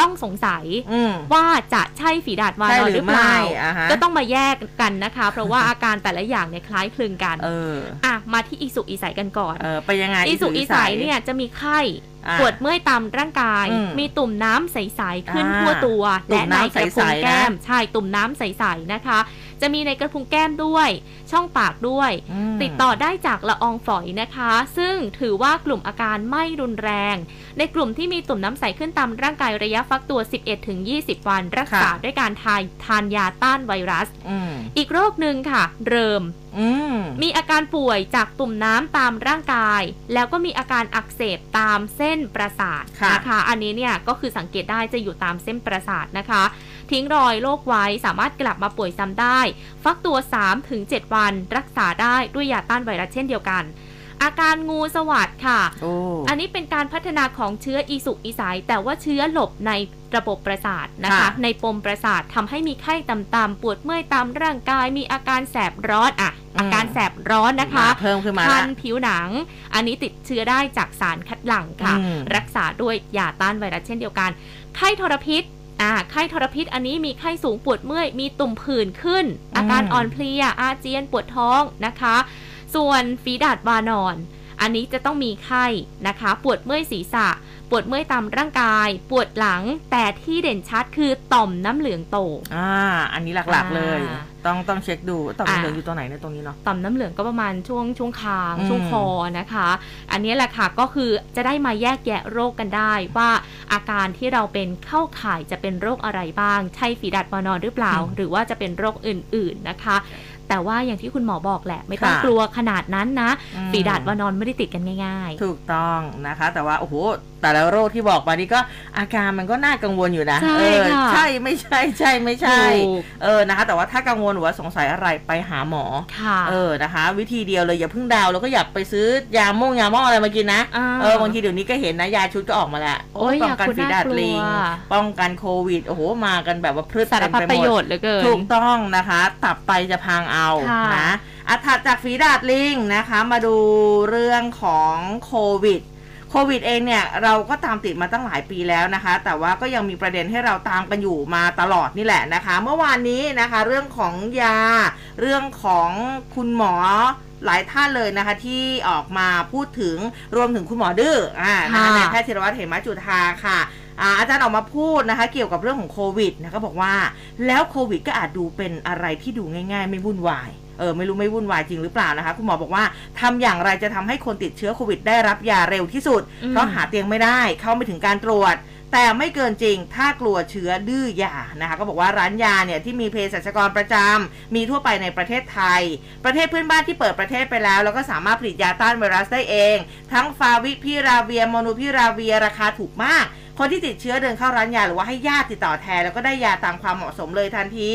C: ต้องสงสัย
B: อืม
C: ว่าจะใช่ฝีดาดวานอน
B: ใช่หรือ
C: หรือเปล่า
B: ไม่อ่าฮะ
C: ก็ต้องมาแยกกันนะคะ เพราะว่าอาการแต่ละอย่างเนี่ยคล้ายคลึงกัน
B: เออ
C: อะมาที่อีสุกอีใสกันก่อน
B: เออไปยังไง
C: อีสุกอีใสเนี่ยจะมีไข้
B: อ่า
C: ปวดเมื่อยตามร่างกาย
B: อืม
C: มีตุ่มน้ำใสๆขึ้น
B: อ่า
C: ทั่วตัว
B: ตุ่
C: และ
B: ม
C: ใน
B: น้ำ
C: กระพุ้ง
B: ใสๆนะ
C: แก้มใช่ตุ่มน้ำใสๆนะคะ จะมีในกระพุ้งแก้มด้วย ช่องปากด้วย
B: อืม
C: ติดต่อได้จากละอองฝอยนะคะ ซึ่งถือว่ากลุ่มอาการไม่รุนแรง ในกลุ่มที่มีตุ่มน้ำใสขึ้นตามร่างกายระยะฟักตัว 11-20 วัน รักษา
B: ค่ะ
C: ด้วยการทานทานยาต้านไวรัส
B: อืม
C: อีกโรคหนึ่งค่ะ เริม
B: อืม
C: มีอาการป่วยจากตุ่มน้ำตามร่างกาย แล้วก็มีอาการอักเสบตามเส้นประสาท
B: ค่ะ
C: นะคะ อันนี้เนี่ยก็คือสังเกตได้จะอยู่ตามเส้นประสาทนะคะ ทิ้งรอยโรคไว้สามารถกลับมาป่วยซ้ำได้ ฟักตัว 3-7 วัน รักษาได้ด้วยยาต้านไวรัสเช่นเดียวกันอาการงูสวัสดค่ะ
B: โอ้
C: อันนี้เป็นการพัฒนาของเชื้ออีสุกอีสายแต่ว่าเชื้อหลบในระบบประสาทนะคะ
B: ค่ะ
C: ในปมประสาททำให้มีไข้ต่ำๆปวดเมื่อยตามร่างกาย มีอาการแสบร้อนอะ อาการแสบร้อนนะคะ
B: มาเพิ่มขึ้นมา
C: คั
B: ละ
C: นผิวหนัง อันนี้ติดเชื้อได้จากสารคัดหลั่งค่ะ
B: อืม
C: รักษาด้วยยาต้านไวรัสเช่นเดียวกัน ไข้ทรพิษ อ่าไข้ทรพิษอันนี้มีไข้สูงปวดเมื่อย มีตุ่มผื่นขึ้น อาการอ่อนเพลียอาเจียนปวดท้องนะคะ ส่วนฝีดาดวานอน อันนี้จะต้องมีไข้นะคะ ปวดเมื่อยศีรษะ ปวดเมื่อยตามร่างกาย ปวดหลังแต่ที่เด่นชัดคือต่อมน้ำเหลืองโต
B: อ่าอันนี้หลักๆเลย
C: อ่า
B: ต้องต้องเช็คดูต่อม
C: อ่า
B: เหลืองอยู่ตัวไหนในยตรงนี้เนาะ
C: ต่อมน้ำเหลืองก็ประมาณช่วงช่วงคาง
B: อืม
C: ช่วงคอนะคะ อันนี้แหละค่ะก็คือจะได้มาแยกแยะโรคกันได้ว่าอาการที่เราเป็นเข้าข่ายจะเป็นโรคอะไรบ้าง ใช่ฝีดาดวานอนหรือเปล่า หรือว่าจะเป็นโรคอื่น ๆนะคะ แต่ว่าอย่างที่คุณหมอบอกแหละ ไม่ต้อง
B: ค่ะ
C: กลัวขนาดนั้นนะ
B: อืม
C: ฝีดาดวานอนไม่ได้ติดกันง่าย
B: ถูกต้องนะคะ แต่ว่าโอ้โหแต่ละโรคที่บอกมานี่ก็อาการมันก็น่ากังวลอยู่นะ
C: ใช่
B: เออ
C: ค่ะ
B: ใช่ไม่ใช่ใช่ไม่ใช่
C: ถูก
B: เออนะคะ แต่ว่าถ้ากังวลหรือว่าสงสัยอะไรไปหาหมอ
C: ๆค่ะ
B: เออนะคะ วิธีเดียวเลยอย่าเพิ่งดาวแล้วก็อย่าไปซื้อยาม่งยาหม้ออะไรมากินนะ
C: อ่า
B: เออบางทีเดี๋ยวนี้ก็เห็นนะยาชุดก็ออกมาแล้ว
C: โอ้ย
B: ป้องกัน
C: ยาคุด
B: ฝีดาด
C: น่ากลัว
B: ลิง ป้องกันโควิดโอ้โหมากันแบบว่าพรึด
C: สาร
B: เต็ม
C: พัด
B: ไป
C: ประ
B: หม
C: โย
B: ด
C: ชน์เหลือเกิน
B: ถูกต้องนะคะ ตับไตจะพังเอา
C: ค่ะ
B: นะอาถัดจากฝีดาดลิงนะคะ มาดูเรื่องของโควิด โควิดเองเนี่ยเราก็ตามติดมาตั้งหลายปีแล้วนะคะ แต่ว่าก็ยังมีประเด็นให้เราตามกันอยู่มาตลอดนี่แหละนะคะ เมื่อวานนี้นะคะเรื่องของยา เรื่องของคุณหมอหลายท่านเลยนะคะที่ออกมาพูดถึงรวมถึงคุณหมอดื้ออ่านะคะ
C: ค่ะ
B: นายแพทย์ธีรวัตรเหมจุธาค่ะ อ่าอาจารย์ออกมาพูดนะคะ เกี่ยวกับเรื่องของโควิดนะก็บอกว่าแล้วโควิดก็อาจดูเป็นอะไรที่ดูง่าย ๆ ไม่วุ่นวายเออไม่รู้ไม่วุ่นวายจริงหรือเปล่านะคะ คุณหมอบอกว่าทำอย่างไรจะทำให้คนติดเชื้อโควิดได้รับยาเร็วที่สุด
C: อืม
B: เพราะหาเตียงไม่ได้ เข้าไม่ถึงการตรวจ แต่ไม่เกินจริงถ้ากลัวเชื้อดื้อยานะคะก็บอกว่าร้านยาเนี่ยที่มีเภสัชกรประจำมีทั่วไปในประเทศไทย ประเทศเพื่อนบ้านที่เปิดประเทศไปแล้ว แล้วก็สามารถผลิตยาต้านไวรัสได้เอง ทั้งฟาวิพิราเวียโมนูพิราเวียราคาถูกมาก คนที่ติดเชื้อเดินเข้าร้านยาหรือว่าให้ญาติติดต่อแทนแล้วก็ได้ยาตามความเหมาะสมเลยทันที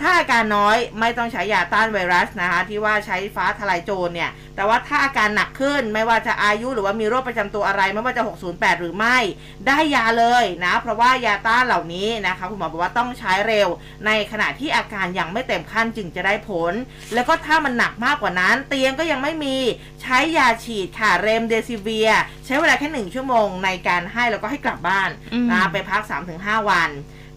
B: ถ้าอาการน้อยไม่ต้องใช้ยาต้านไวรัสนะคะ ที่ว่าใช้ฟ้าทลายโจรเนี่ย แต่ว่าถ้าอาการหนักขึ้นไม่ว่าจะอายุหรือว่ามีโรคประจำตัวอะไร ไม่ว่าจะ 608 หรือไม่ ได้ยาเลยนะ เพราะว่ายาต้านเหล่านี้นะคะคุณหมอบอกว่าต้องใช้เร็ว ในขณะที่อาการยังไม่เต็มขั้นจึงจะได้ผล แล้วก็ถ้ามันหนักมากกว่านั้น เตียงก็ยังไม่มีใช้ยาฉีดค่ะเรมเดซิเวีย ใช้เวลาแค่หนึ่งชั่วโมงในการให้แล้วก็ให้กลับบ้าน
C: อืม
B: นะไปพัก 3-5 วัน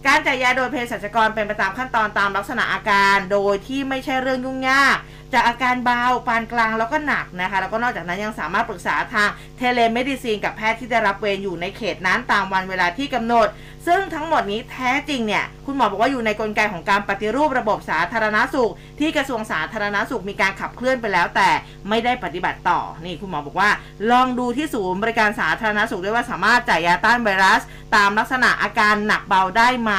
B: การจ่ายยาโดยเภสัชกรเป็นไปตามขั้นตอนตามลักษณะอาการ โดยที่ไม่ใช่เรื่องยุ่งยากจากอาการเบาปานกลางแล้วก็หนักนะคะ แล้วก็นอกจากนั้นยังสามารถปรึกษาทางtelemedicine กับแพทย์ที่ได้รับเวรอยู่ในเขตนั้นตามวันเวลาที่กำหนด ซึ่งทั้งหมดนี้แท้จริงเนี่ยคุณหมอบอกว่าอยู่ในกลไกของการปฏิรูประบบสาธารณสุข ที่กระทรวงสาธารณสุขมีการขับเคลื่อนไปแล้ว แต่ไม่ได้ปฏิบัติต่อนี่คุณหมอบอกว่า ลองดูที่ศูนย์บริการสาธารณสุขด้วยว่าสามารถจ่ายยาต้านไวรัส ตามลักษณะอาการหนักเบาได้ไหม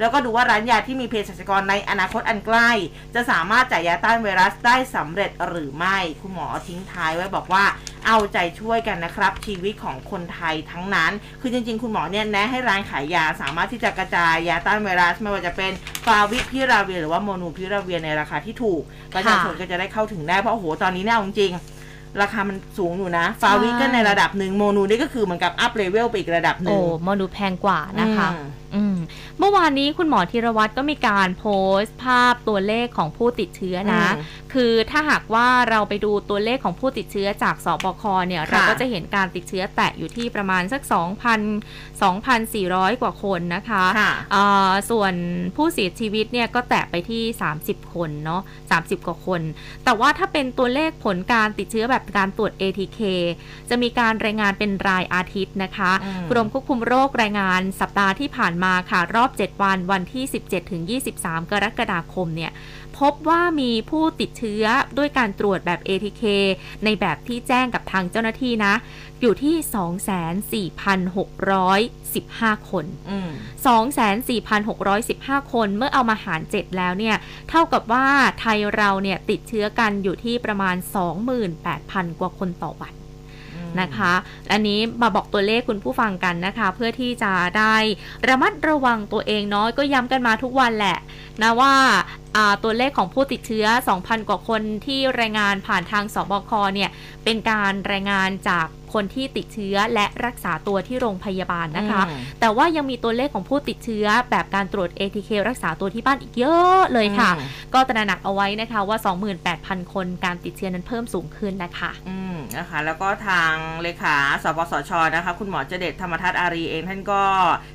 B: แล้วก็ดูว่าร้านยาที่มีเภสัชกรในอนาคตอันใกล้ จะสามารถจ่ายยาต้านไวรัสได้สำเร็จหรือไม่ คุณหมอทิ้งท้ายไว้บอกว่าเอาใจช่วยกันนะครับ ชีวิตของคนไทยทั้งนั้น คือจริง ๆ คุณหมอเนี่ยแนะให้ร้านขายยาสามารถที่จะกระจายยาต้านไวรัส ไม่ว่าจะเป็นฟาวิพิราเวียร์หรือว่าโมลนูพิราเวียร์ในราคาที่ถูกประชาชนก็จะได้เข้าถึงได้เพราะโอ้โหตอนนี้เนี่ยเอาจริงๆราคามันสูงอยู่นะ ฟาวิก็ในระดับหนึ่งโมนูนี่ก็คือเหมือนกับ up level ไปอีกระดับหนึ่
C: โอ้โมนูแพงกว่านะคะ
B: อืม
C: อืม เมื่อวานนี้คุณหมอธีระวัฒน์ก็มีการโพสต์ภาพตัวเลขของผู้ติดเชื้อนะ
B: อืม
C: คือถ้าหากว่าเราไปดูตัวเลขของผู้ติดเชื้อจากสบคเนี่ย
B: ค่ะ
C: เราก็จะเห็นการติดเชื้อแตะอยู่ที่ประมาณสัก 2,000 2,400 กว่าคนนะคะ
B: ค่ะ
C: อ่าส่วนผู้เสียชีวิตเนี่ยก็แตะไปที่ 30 คนเนาะ30 กว่าคน แต่ว่าถ้าเป็นตัวเลขผลการติดเชื้อแบบการตรวจ ATK จะมีการรายงานเป็นรายอาทิตย์นะคะ
B: อืม
C: กรมควบคุมโรครายงานสัปดาห์ที่ผ่านมาค่ะ รอบ 7 วันวันที่ 17ถึง23 กรกฎาคมเนี่ยพบว่ามีผู้ติดเชื้อด้วยการตรวจแบบ ATK ในแบบที่แจ้งกับทางเจ้าหน้าที่นะ อยู่ที่ 24,615 คน
B: อืม
C: 24,615 คนเมื่อเอามาหาร 7 แล้วเนี่ย เท่ากับว่าไทยเราเนี่ยติดเชื้อกันอยู่ที่ประมาณ 28,000 กว่าคนต่อวัน นะคะ อันนี้มาบอกตัวเลขคุณผู้ฟังกันนะคะ เพื่อที่จะได้ระมัดระวังตัวเองเนาะก็ย้ำกันมาทุกวันแหละนะว่าตัวเลขของผู้ติดเชื้อ 2,000 กว่าคนที่รายงานผ่านทางสบคเนี่ยเป็นการรายงานจาก คนที่ติดเชื้อและรักษาตัวที่โรงพยาบาลนะคะ
B: อืม
C: แต่ว่ายังมีตัวเลขของผู้ติดเชื้อ แบบการตรวจ ATK รักษาตัวที่บ้านอีกเยอะเลยค่ะ
B: อืม
C: ก็ตระหนักเอาไว้นะคะว่า 28,000 คนการติดเชื้อนั้นเพิ่มสูงขึ้นนะคะ
B: อืมนะคะแล้วก็ทางเลขาสปสชนะคะคุณหมอเจเดชธรรมทัศน์อารีเองท่านก็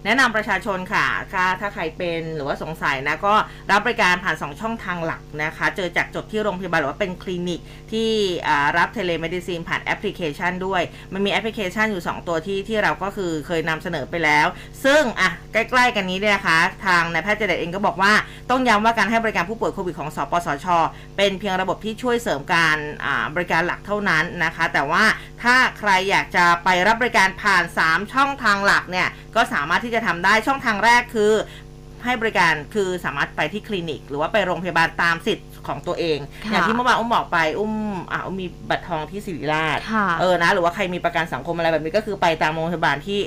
B: แนะนำประชาชนค่ะถ้าถ้าใครเป็นหรือว่าสงสัยนะก็รับบริการผ่าน 2 ช่องทางหลักนะคะ เจอจากจบที่โรงพยาบาลหรือว่าเป็นคลินิกที่อ่ารับ telemedicine ผ่านแอปพลิเคชันด้วยมันมีแอปพลิเคชันอยู่ 2 ตัวที่ที่เราก็คือเคยนำเสนอไปแล้ว ซึ่งอะใกล้ๆกันนี้เนี่ยนะคะทางนายแพทย์จเด็จเองก็บอกว่าต้องย้ำว่าการให้บริการผู้ป่วยโควิดของสปสช เป็นเพียงระบบที่ช่วยเสริมการบริการหลักเท่านั้นนะคะ แต่ว่าถ้าใครอยากจะไปรับบริการผ่าน 3 ช่องทางหลักเนี่ยก็สามารถที่จะทำได้ช่องทางแรกคือ ให้บริการคือสามารถไปที่คลินิก หรือว่าไปโรงพยาบาลตามสิทธิ์ของตัวเอง
C: ค่ะ
B: อย่างที่เมื่อวานอุ้มบอกไปอุ้มอ่าอุ้มมีบัตรทองที่ศิริราช
C: ค่ะ
B: เออนะหรือว่าใครมีประกันสังคมอะไรแบบนี้ก็คือไปตามโรงพยาบาลที่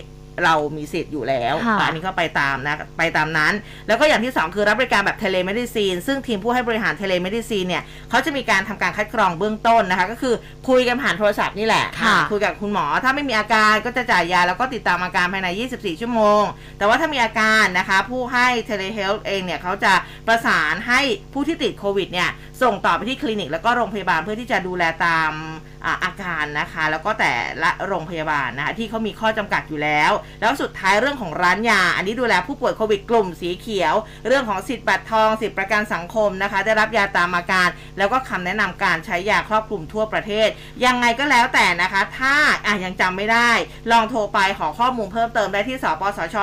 B: เรามีสิทธิ์อยู่แล้ว
C: ค่ะ
B: อันนี้ก็ไปตามนะไปตามนั้น แล้วก็อย่างที่ 2 คือรับบริการแบบ telemedicine ซึ่งทีมผู้ให้บริการ telemedicine เนี่ยเขาจะมีการทำการคัดกรองเบื้องต้นนะคะ ก็คือคุยกันผ่านโทรศัพท์นี่แหละ
C: ค่ะ
B: อ่าคุยกับคุณหมอ ถ้าไม่มีอาการก็จะจ่ายยา แล้วก็ติดตามอาการภายใน 24 ชั่วโมง แต่ว่าถ้ามีอาการนะคะ ผู้ให้ telehealth เองเนี่ยเขาจะประสานให้ผู้ที่ติดโควิดเนี่ยส่งต่อไปที่คลินิกแล้วก็โรงพยาบาลเพื่อที่จะดูแลตามอ่าอาการนะคะ แล้วก็แต่ละโรงพยาบาลนะคะที่เขามีข้อจำกัดอยู่แล้วแล้วสุดท้ายเรื่องของร้านยา อันนี้ดูแลผู้ป่วยโควิดกลุ่มสีเขียว เรื่องของสิทธิ์บัตรทอง สิทธิประกันสังคมนะคะ ได้รับยาตามอาการ แล้วก็คำแนะนำการใช้ยาครอบคลุมทั่วประเทศ ยังไงก็แล้วแต่นะคะ ถ้าอะยังจำไม่ได้ ลองโทรไปขอข้อมูลเพิ่มเติมได้ที่สปสช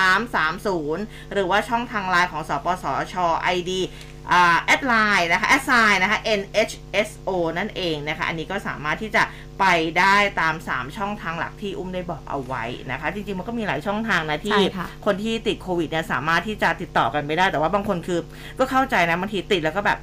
B: 1330 หรือว่าช่องทางไลน์ของสปสช ID อ่า แอดไลน์นะคะ at sign นะคะ NHSO นั่นเองนะคะ อันนี้ก็สามารถที่จะไปได้ตาม 3 ช่องทางหลักที่อุ้มได้บอกเอาไว้นะคะ จริง ๆ มันก็มีหลายช่องทางนะที่
C: ใช่ค่ะ
B: คนที่ติดโควิดเนี่ยสามารถที่จะติดต่อกันไปได้ แต่ว่าบางคนคือก็เข้าใจนะบางทีติดแล้วก็แบบ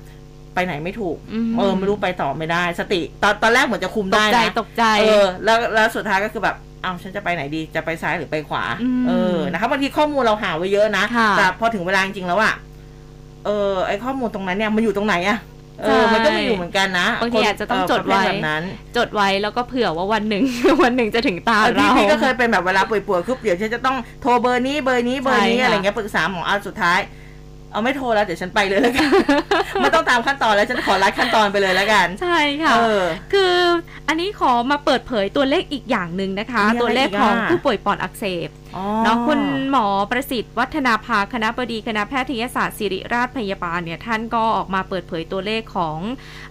B: ไปไหนไม่ถูก
C: อืม
B: เออไม่รู้ไปต่อไม่ได้ สติ ตอนตอนแรกเหมือนจะคุมได้ต
C: กใจ
B: นะ
C: ตกใจ
B: เออแล้วแล้วสุดท้ายก็คือแบบเอาฉันจะไปไหนดีจะไปซ้ายหรือไปขวา
C: อืม
B: เออนะคะบางทีข้อมูลเราหาไว้เยอะนะ
C: ค่ะ
B: แต่พอถึงเวลาจริงๆแล้วอะ เออไอข้อมูลตรงนั้นเนี่ยมันอยู่ตรงไหนอะเออ
C: ใช่
B: มันก็ไม่อยู่เหมือนกันนะ
C: บางที
B: คน
C: อาจจะต้อง
B: เจ
C: ดไว้
B: ประเภทแบบนั้น
C: จดไว้แล้วก็เผื่อว่าวันหนึ่งวันหนึ่งจะถึงตา
B: เออพี่
C: เรา
B: พี่ก็เคยเป็นแบบเวลาป่วยๆคือเดี๋ยวฉันจะต้องโทรเบอร์นี้เบอร์นี้เบอร์นี้
C: ใช่ค่ะ
B: อะไรเงี้ยปรึกษาหมอเอาสุดท้าย เอาไม่โทรแล้วเดี๋ยวฉันไปเลยแล้วกันไม่ต้องตามขั้นตอนแล้วฉันขอรัดขั้นตอนไปเลยแล้วกัน
C: ใช่ค่ะ
B: เออ
C: คืออันนี้ขอมาเปิดเผยตัวเลขอีกอย่างหนึ่งนะคะ
B: มีอะไร
C: ตัวเลขของ
B: อีกอะ
C: ผู้ป่วยปอดอักเสบ
B: อ๋อ
C: เนาะคุณหมอประสิทธิ์วัฒนาภาคณะบดีคณะแพทยศาสตร์ศิริราชพยาบาลเนี่ยท่านก็ออกมาเปิดเผยตัวเลขของ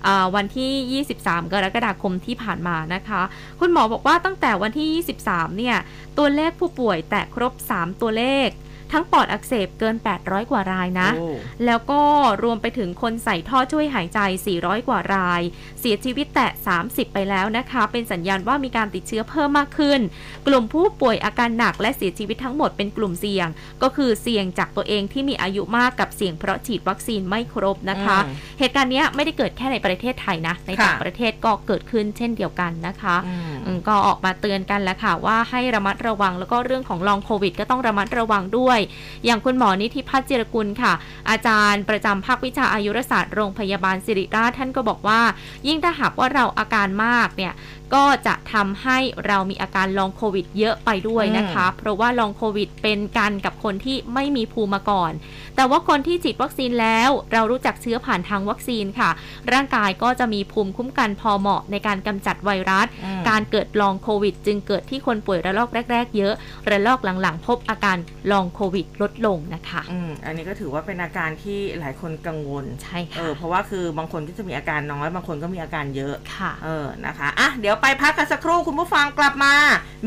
C: อาวันที่ 23 กรกฎาคมที่ผ่านมานะคะ คุณหมอบอกว่าตั้งแต่วันที่ 23 เนี่ยตัวเลขผู้ป่วยแตะครบ 3 ตัวเลข ทั้งปอดอักเสบเกิน 800 กว่ารายนะ
B: โอ้
C: แล้วก็รวมไปถึงคนใส่ท่อช่วยหายใจ 400 กว่าราย เสียชีวิตแตะ 30 ไปแล้วนะคะ เป็นสัญญาณว่ามีการติดเชื้อเพิ่มมากขึ้น กลุ่มผู้ป่วยอาการหนักและเสียชีวิตทั้งหมดเป็นกลุ่มเสี่ยง ก็คือเสี่ยงจากตัวเองที่มีอายุมากกับเสี่ยงเพราะฉีดวัคซีนไม่ครบนะคะ
B: อืม
C: เหตุการณ์เนี้ยไม่ได้เกิดแค่ในประเทศไทยนะ ใน
B: ค่ะ
C: ต่างประเทศก็เกิดขึ้นเช่นเดียวกันนะคะ
B: อืม
C: อืมก็ออกมาเตือนกันแล้วค่ะว่าให้ระมัดระวังแล้วก็เรื่องของลองโควิด ก็ต้องระมัดระวังด้วยอย่างคุณหมอนิธิพัฒน์จิรกุลค่ะ อาจารย์ประจำภาควิชาอายุรศาสตร์โรงพยาบาลสิริราชท่านก็บอกว่า ยิ่งถ้าหากว่าเราอาการมากเนี่ย ก็จะทำให้เรามีอาการลองโควิดเยอะไปด้วยนะคะ เพราะว่าลองโควิดเป็นกันกับคนที่ไม่มีภูมิมาก่อน แต่ว่าคนที่ฉีดวัคซีนแล้วเรารู้จักเชื้อผ่านทางวัคซีนค่ะ ร่างกายก็จะมีภูมิคุ้มกันพอเหมาะในการกำจัดไวรัส
B: อืม
C: การเกิดลองโควิด จึงเกิดที่คนป่วยระลอกแรก ๆ เยอะ ระลอกหลังๆ พบอาการลองโควิดลดลงนะคะ
B: อืมอันนี้ก็ถือว่าเป็นอาการที่หลายคนกังวล
C: ใช่
B: เอ
C: ค่ะ
B: อเพราะว่าคือบางคนก็จะมีอาการน้อยบางคนก็มีอาการเยอะ
C: ค่ะ
B: เออนะคะอะเดี๋ยวไปพักกันสักครู่คุณผู้ฟังกลับมา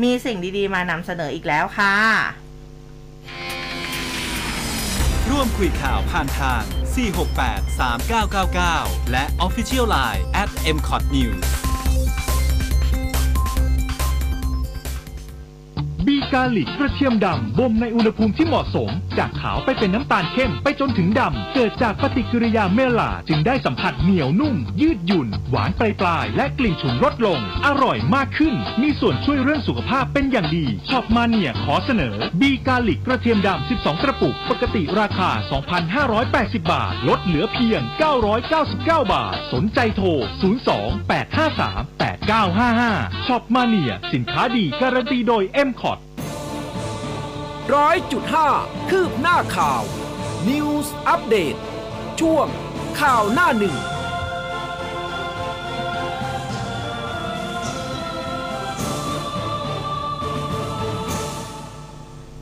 B: มีสิ่งดีๆ มานำเสนออีกแล้วค่ะ
D: ร่วมคุยข่าวผ่านทาง 468 3999 และ Official Line at m c o t News
E: บีกาลิกกระเทียมดำบ่มในอุณหภูมิที่เหมาะสม จากขาวไปเป็นน้ำตาลเข้มไปจนถึงดำ เกิดจากปฏิกิริยาเมลาจึงได้สัมผัสเหนียวนุ่ม ยืดหยุ่น หวานปลายปลายและกลิ่นฉุนลดลง อร่อยมากขึ้น มีส่วนช่วยเรื่องสุขภาพเป็นอย่างดีช็อปมาเนียขอเสนอบีกาลิกกระเทียมดำ 12 กระปุก ปกติราคา 2,580 บาท ลดเหลือเพียง 999 บาท สนใจโทร 02-853-8955ช็อปมาเนียสินค้าดีการันตีโดย m c o t
A: ร้อยจุดห้าคืบหน้าข่าว News อัปเดตช่วงข่าวหน้าหนึ่ง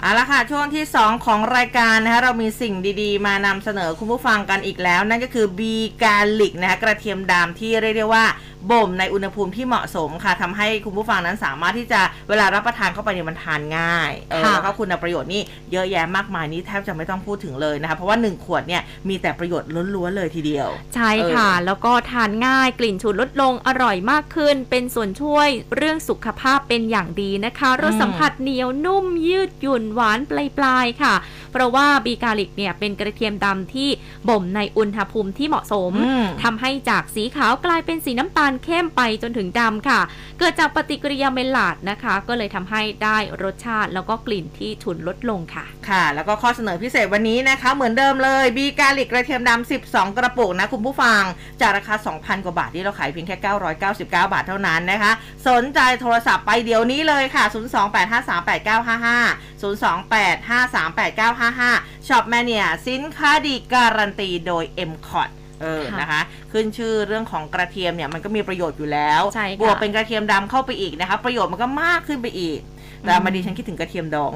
B: เอาละค่ะช่วงที่ 2 ของรายการนะคะเรามีสิ่งดีๆ มานำเสนอคุณผู้ฟังกันอีกแล้ว นั่นก็คือบีกาลิกนะคะกระเทียมดำที่เรียกได้ว่าบ่มในอุณหภูมิที่เหมาะสมค่ะทำให้คุณผู้ฟังนั้นสามารถที่จะเวลารับประทานเข้าไปเนี่ยมันทานง่ายเออ
C: ค่ะ
B: แล้วก็คุณประโยชน์นี่เยอะแยะมากมายนี่แทบจะไม่ต้องพูดถึงเลยนะคะ เพราะว่า 1 ขวดเนี่ยมีแต่ประโยชน์ล้วนๆเลยทีเดียว
C: ใช่ค่ะ
B: เออ
C: แล้วก็ทานง่ายกลิ่นฉุนลดลงอร่อยมากขึ้น เป็นส่วนช่วยเรื่องสุขภาพเป็นอย่างดีนะคะรสสัมผัสเหนียวนุ่มยืดหยุ่นหวานปลายๆค่ะ เพราะว่า B Garlic เนี่ยเป็นกระเทียมดำที่บ่มในอุณหภูมิที่เหมาะสม
B: อืม
C: ทำให้จากสีขาวกลายเป็นสีน้ำตาลเข้มไปจนถึงดำค่ะ เกิดจากปฏิกิริยาเมลาดนะคะ ก็เลยทำให้ได้รสชาติ แล้วก็กลิ่นที่ฉุนลดลงค่ะ
B: ค่ะ แล้วก็ข้อเสนอพิเศษวันนี้นะคะ เหมือนเดิมเลย B Garlic กระเทียมดำ12 กระปุกนะคุณผู้ฟัง จากราคา 2,000 กว่าบาทที่เราขายเพียงแค่ 999 บาทเท่านั้นนะคะ สนใจโทรศัพท์ไปเดี๋ยวนี้เลยค่ะ 028538955 028538955 Shop Mania สินค้าดีการันตีโดย m c o t เออ
C: ค่ะ
B: นะคะ ขึ้นชื่อเรื่องของกระเทียมเนี่ยมันก็มีประโยชน์อยู่แล้ว
C: ใช่ค่ะ
B: บวกเป็นกระเทียมดำเข้าไปอีกนะคะ ประโยชน์มันก็มากขึ้นไปอีก แต่มาดีฉันคิดถึงกระเทียมดอง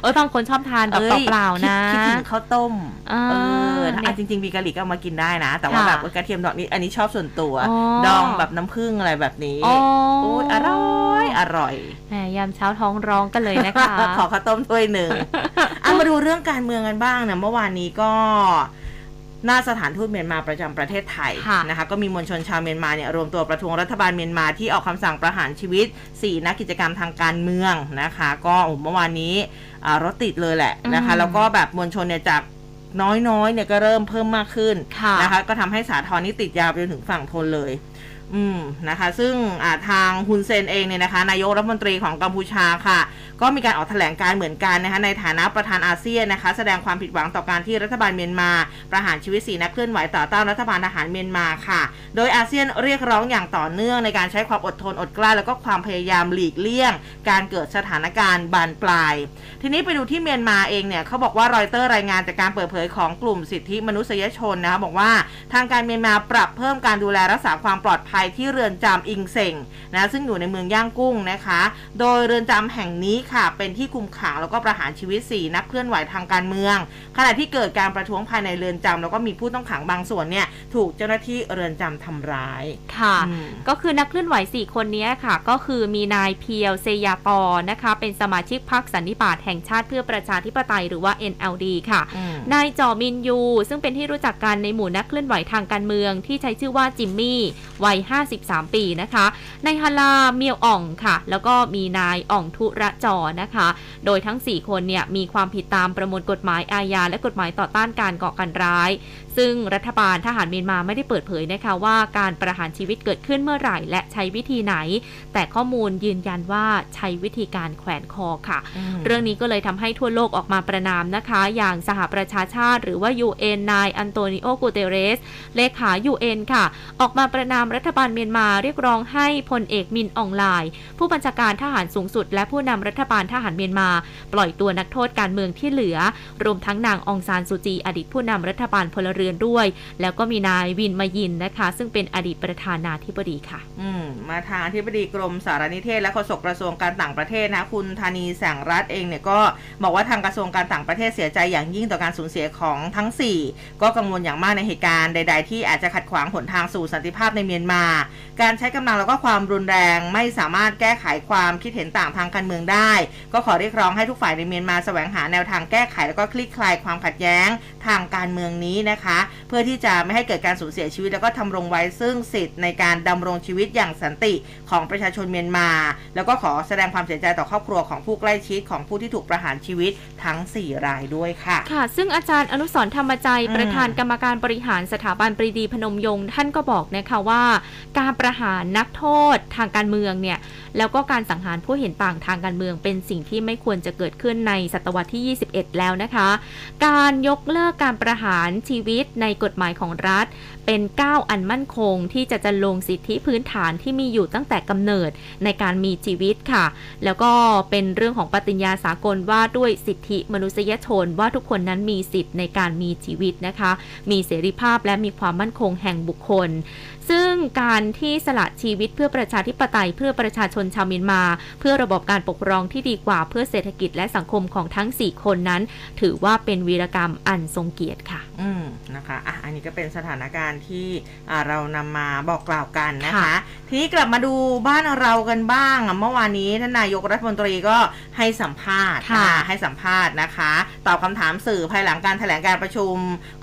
C: เออบางคนชอบทานแบบ
B: อ้ย
C: เปล่าๆนะ
B: คิดคิดถึงข้าวต้ม
C: อ่า
B: เออถ้า
C: เนี่ย
B: อะจริงๆบีกาลิกก็เอามากินได้นะ แต่ว่า
C: ค่ะ
B: แบบกระเทียมดองนี่อันนี้ชอบส่วนตัว
C: อ๋อ
B: ดองแบบน้ำผึ้งอะไรแบบนี้
C: อ๋อ
B: โอ้ยอร่อยอร่อย
C: แหมยามเช้าท้องร้องกันเลยนะคะ
B: ขอข้าวต้มถ้วยหนึ่งเอามาดูเรื่องการเมืองกันบ้างนะเมื่อวานนี้ก็ หน้าสถานทูตเมียนมาประจำประเทศไทย
C: ค่ะ
B: นะคะก็มีมวลชนชาวเมียนมาเนี่ยรวมตัวประท้วงรัฐบาลเมียนมาที่ออกคำสั่งประหารชีวิต 4 นักกิจกรรมทางการเมืองนะคะ ก็โอ้เมื่อวานนี้อ่ารถติดเลยแหละนะคะ
C: อืม
B: แล้วก็แบบมวลชนเนี่ยจากน้อยๆเนี่ยก็เริ่มเพิ่มมากขึ้น
C: ค่ะ
B: นะคะ ก็ทำให้สาทรนี่ติดยาวไปจนถึงฝั่งทนเลย อืมนะคะ ซึ่งาทางฮุนเซนเองเนี่ยนะคะ นายกรัฐมนตรีของกัมพูชาค่ะ ก็มีการออกแถลงการเหมือนกันนะคะในฐานะประธานอาเซียนนะคะ แสดงความผิดหวังต่อการที่รัฐบาลเมียนมา ประหารชีวิตสีนักเคลื่อนไหวต่อต้านรัฐบาลทหารเมียนมาค่ะ โดยอาเซียนเรียกร้องอย่างต่อเนื่องในการใช้ความอดทนอดกลั้นแล้วก็ความพยายามหลีกเลี่ยง การเกิดสถานการณ์บานปลาย ทีนี้ไปดูที่เมียนมาเองเนี่ยเขาบอกว่ารอยเตอร์รายงานจากการเปิดเผยของกลุ่มสิทธิมนุษยชนนะคะบอกว่าทางการเมียนมาปรับเพิ่มการดูแลรักษาความปลอดภัยที่เรือนจำอิงเซงนะซึ่งอยู่ในเมืองย่างกุ้งนะคะ โดยเรือนจำแห่งนี้ค่ะ เป็นที่คุมขังแล้วก็ประหารชีวิต 4 นักเคลื่อนไหวทางการเมือง ขณะที่เกิดการประท้วงภายในเรือนจำแล้วก็มีผู้ต้องขังบางส่วนเนี่ยถูกเจ้าหน้าที่เรือนจำทำร้าย
C: ค่ะ
B: อืม
C: ก็คือนักเคลื่อนไหว 4 คนนี้ค่ะ ก็คือมีนายเพียวเซยาปอนะคะ เป็นสมาชิกพรรคสันนิบาตแห่งชาติเพื่อประชาธิปไตยหรือว่า NLD ค่ะ
B: อืม
C: นายจอมินยู ซึ่งเป็นที่รู้จักกันในหมู่นักเคลื่อนไหวทางการเมืองที่ใช้ชื่อว่าจิมมี่วัย53 ปีนะคะนายฮาลาเมียวอ่องค่ะ แล้วก็มีนายอ่องทุระจอนะคะ โดยทั้ง 4 คนเนี่ยมีความผิดตามประมวลกฎหมายอาญาและกฎหมายต่อต้านการก่อการร้ายซึ่งรัฐบาลทหารเมียนมาไม่ได้เปิดเผยนะคะว่าการประหารชีวิตเกิดขึ้นเมื่อไหร่ และใช้วิธีไหน แต่ข้อมูลยืนยันว่าใช้วิธีการแขวนคอค่ะ เรื่องนี้ก็เลยทำให้ทั่วโลกออกมาประณามนะคะ อย่างสหประชาชาติ หรือว่า UN นายอันโตนิโอกูเตเรส เลขา UN ค่ะ ออกมาประณามรัฐบาลเมียนมาเรียกร้องให้พลเอกมินอ่องหล่ายผู้บัญชาการทหารสูงสุด และผู้นำรัฐบาลทหารเมียนมา ปล่อยตัวนักโทษการเมืองที่เหลือ รวมทั้งนางองซานซูจี อดีตผู้นำรัฐบาลพลเรือนด้วย แล้วก็มีนายวินมยินนะคะ ซึ่งเป็นอดีตประธานาธิบดีค่ะ
B: อืมมาทางอธิบดีกรมสารนิเทศ และโฆษกกระทรวงการต่างประเทศนะคุณธานีแสงรัตน์เองเนี่ยก็บอกว่าทางกระทรวงการต่างประเทศเสียใจอย่างยิ่งต่อการสูญเสียของทั้ง 4 ก็กังวลอย่างมากในเหตุการณ์ใด ๆ ที่อาจจะขัดขวางหนทางสู่สันติภาพในเมียนมา การใช้กำลังแล้วก็ความรุนแรงไม่สามารถแก้ไขความคิดเห็นต่างทางการเมืองได้ ก็ขอเรียกร้องให้ทุกฝ่ายในเมียนมาแสวงหาแนวทางแก้ไขแล้วก็คลี่คลายความขัดแย้งทางการเมืองนี้นะคะเพื่อที่จะไม่ให้เกิดการสูญเสียชีวิต แล้วก็ทำรงไว้ซึ่งสิทธิ์ในการดำรงชีวิตอย่างสันติของประชาชนเมียนมา แล้วก็ขอแสดงความเสียใจต่อครอบครัวของผู้ใกล้ชิดของผู้ที่ถูกประหารชีวิตทั้ง 4 รายด้วยค่ะ
C: ค่ะ ซึ่งอาจารย์อนุสรณ์ธรรมใจ
B: อืม
C: ประธานกรรมการบริหารสถาบันปรีดีพนมยงค์ท่านก็บอกนะคะว่า การประหารนักโทษทางการเมืองเนี่ยแล้วก็การสังหารผู้เห็นต่างทางการเมืองเป็นสิ่งที่ไม่ควรจะเกิดขึ้นในศตวรรษที่ 21 แล้วนะคะ การยกเลิกการประหารชีวิตในกฎหมายของรัฐ เป็นก้าอันมั่นคงที่จะจะลงสิทธิพื้นฐานที่มีอยู่ตั้งแต่กำเนิดในการมีชีวิตค่ะ แล้วก็เป็นเรื่องของปฏิญญาสากลว่าด้วยสิทธิมนุษยชน ว่าทุกคนนั้นมีสิทธิ์ในการมีชีวิตนะคะ มีเสรีภาพและมีความมั่นคงแห่งบุคคล ซึ่งการที่สละชีวิตเพื่อประชาธิปไตยเพื่อประชาชนชาวเมียนมา เพื่อระบบการปกครองที่ดีกว่าเพื่อเศรษฐกิจและสังคมของทั้ง 4 คนนั้น ถือว่าเป็นวีรกรรมอันทรงเกียรติค่ะ
B: อืมนะคะอะอันนี้ก็เป็นสถานการณ์ที่อ่าเรานำมาบอกกล่าวกันนะคะ
C: ค่ะ
B: ทีนี้กลับมาดูบ้านเรากันบ้างอะเมื่อวานนี้ท่านนายกรัฐมนตรีก็ให้สัมภาษณ์
C: ค่ะ
B: อ่าให้สัมภาษณ์นะคะ ตอบคำถามสื่อภายหลังการแถลงการประชุม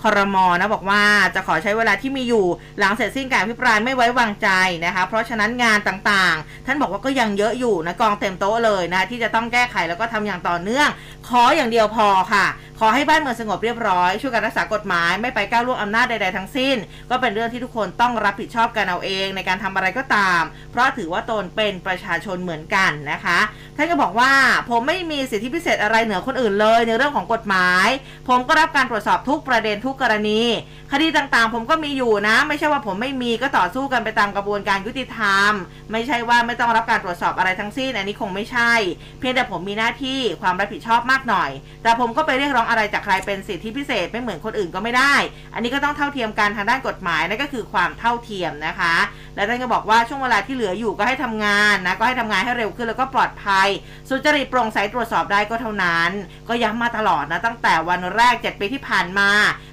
B: ครมนะบอกว่าจะขอใช้เวลาที่มีอยู่หลังเสร็จสิ้นการอภิปรายไม่ไว้วางใจนะคะ เพราะฉะนั้นงานต่างๆ ท่านบอกว่าก็ยังเยอะอยู่นะกองเต็มโต๊ะเลยนะที่จะต้องแก้ไขแล้วก็ทำอย่างต่อเนื่อง ขออย่างเดียวพอค่ะ ขอให้บ้านเมืองสงบเรียบร้อยช่วยกันรักษากฎหมายไม่ไปก้าวล่วงอำนาจใดๆทั้งสิ้น ก็เป็นเรื่องที่ทุกคนต้องรับผิดชอบกันเอาเอง ในการทำอะไรก็ตาม เพราะถือว่าตนเป็นประชาชนเหมือนกันนะคะท่านก็บอกว่าผมไม่มีสิทธิพิเศษอะไรเหนือคนอื่นเลยในเรื่องของกฎหมาย ผมก็รับการตรวจสอบทุกประเด็นทุกกรณี คดีต่างๆ ผมก็มีอยู่นะ ไม่ใช่ว่าผมไม่มีก็ต่อสู้กันไปตามกระบวนการยุติธรรม ไม่ใช่ว่าไม่ต้องรับการตรวจสอบอะไรทั้งสิ้นอันนี้คงไม่ใช่ เพียงแต่ผมมีหน้าที่ความรับผิดชอบมากหน่อย แต่ผมก็ไปเรียกร้องอะไรจากใครเป็นสิทธิพิเศษไม่เหมือนคนอื่นก็ไม่ได้ อันนี้ก็ต้องเท่าเทียมกันทางด้านกฎหมายนั่นก็คือความเท่าเทียมนะคะ และท่านก็บอกว่าช่วงเวลาที่เหลืออยู่ก็ให้ทำงานนะก็ให้ทำงานให้เร็วขึ้นแล้วก็ปลอดภัย สุจริตโปร่งใสตรวจสอบได้ก็เท่านั้น ก็ย้ำมาตลอดนะตั้งแต่วันแรก 7 ปีที่ผ่านมา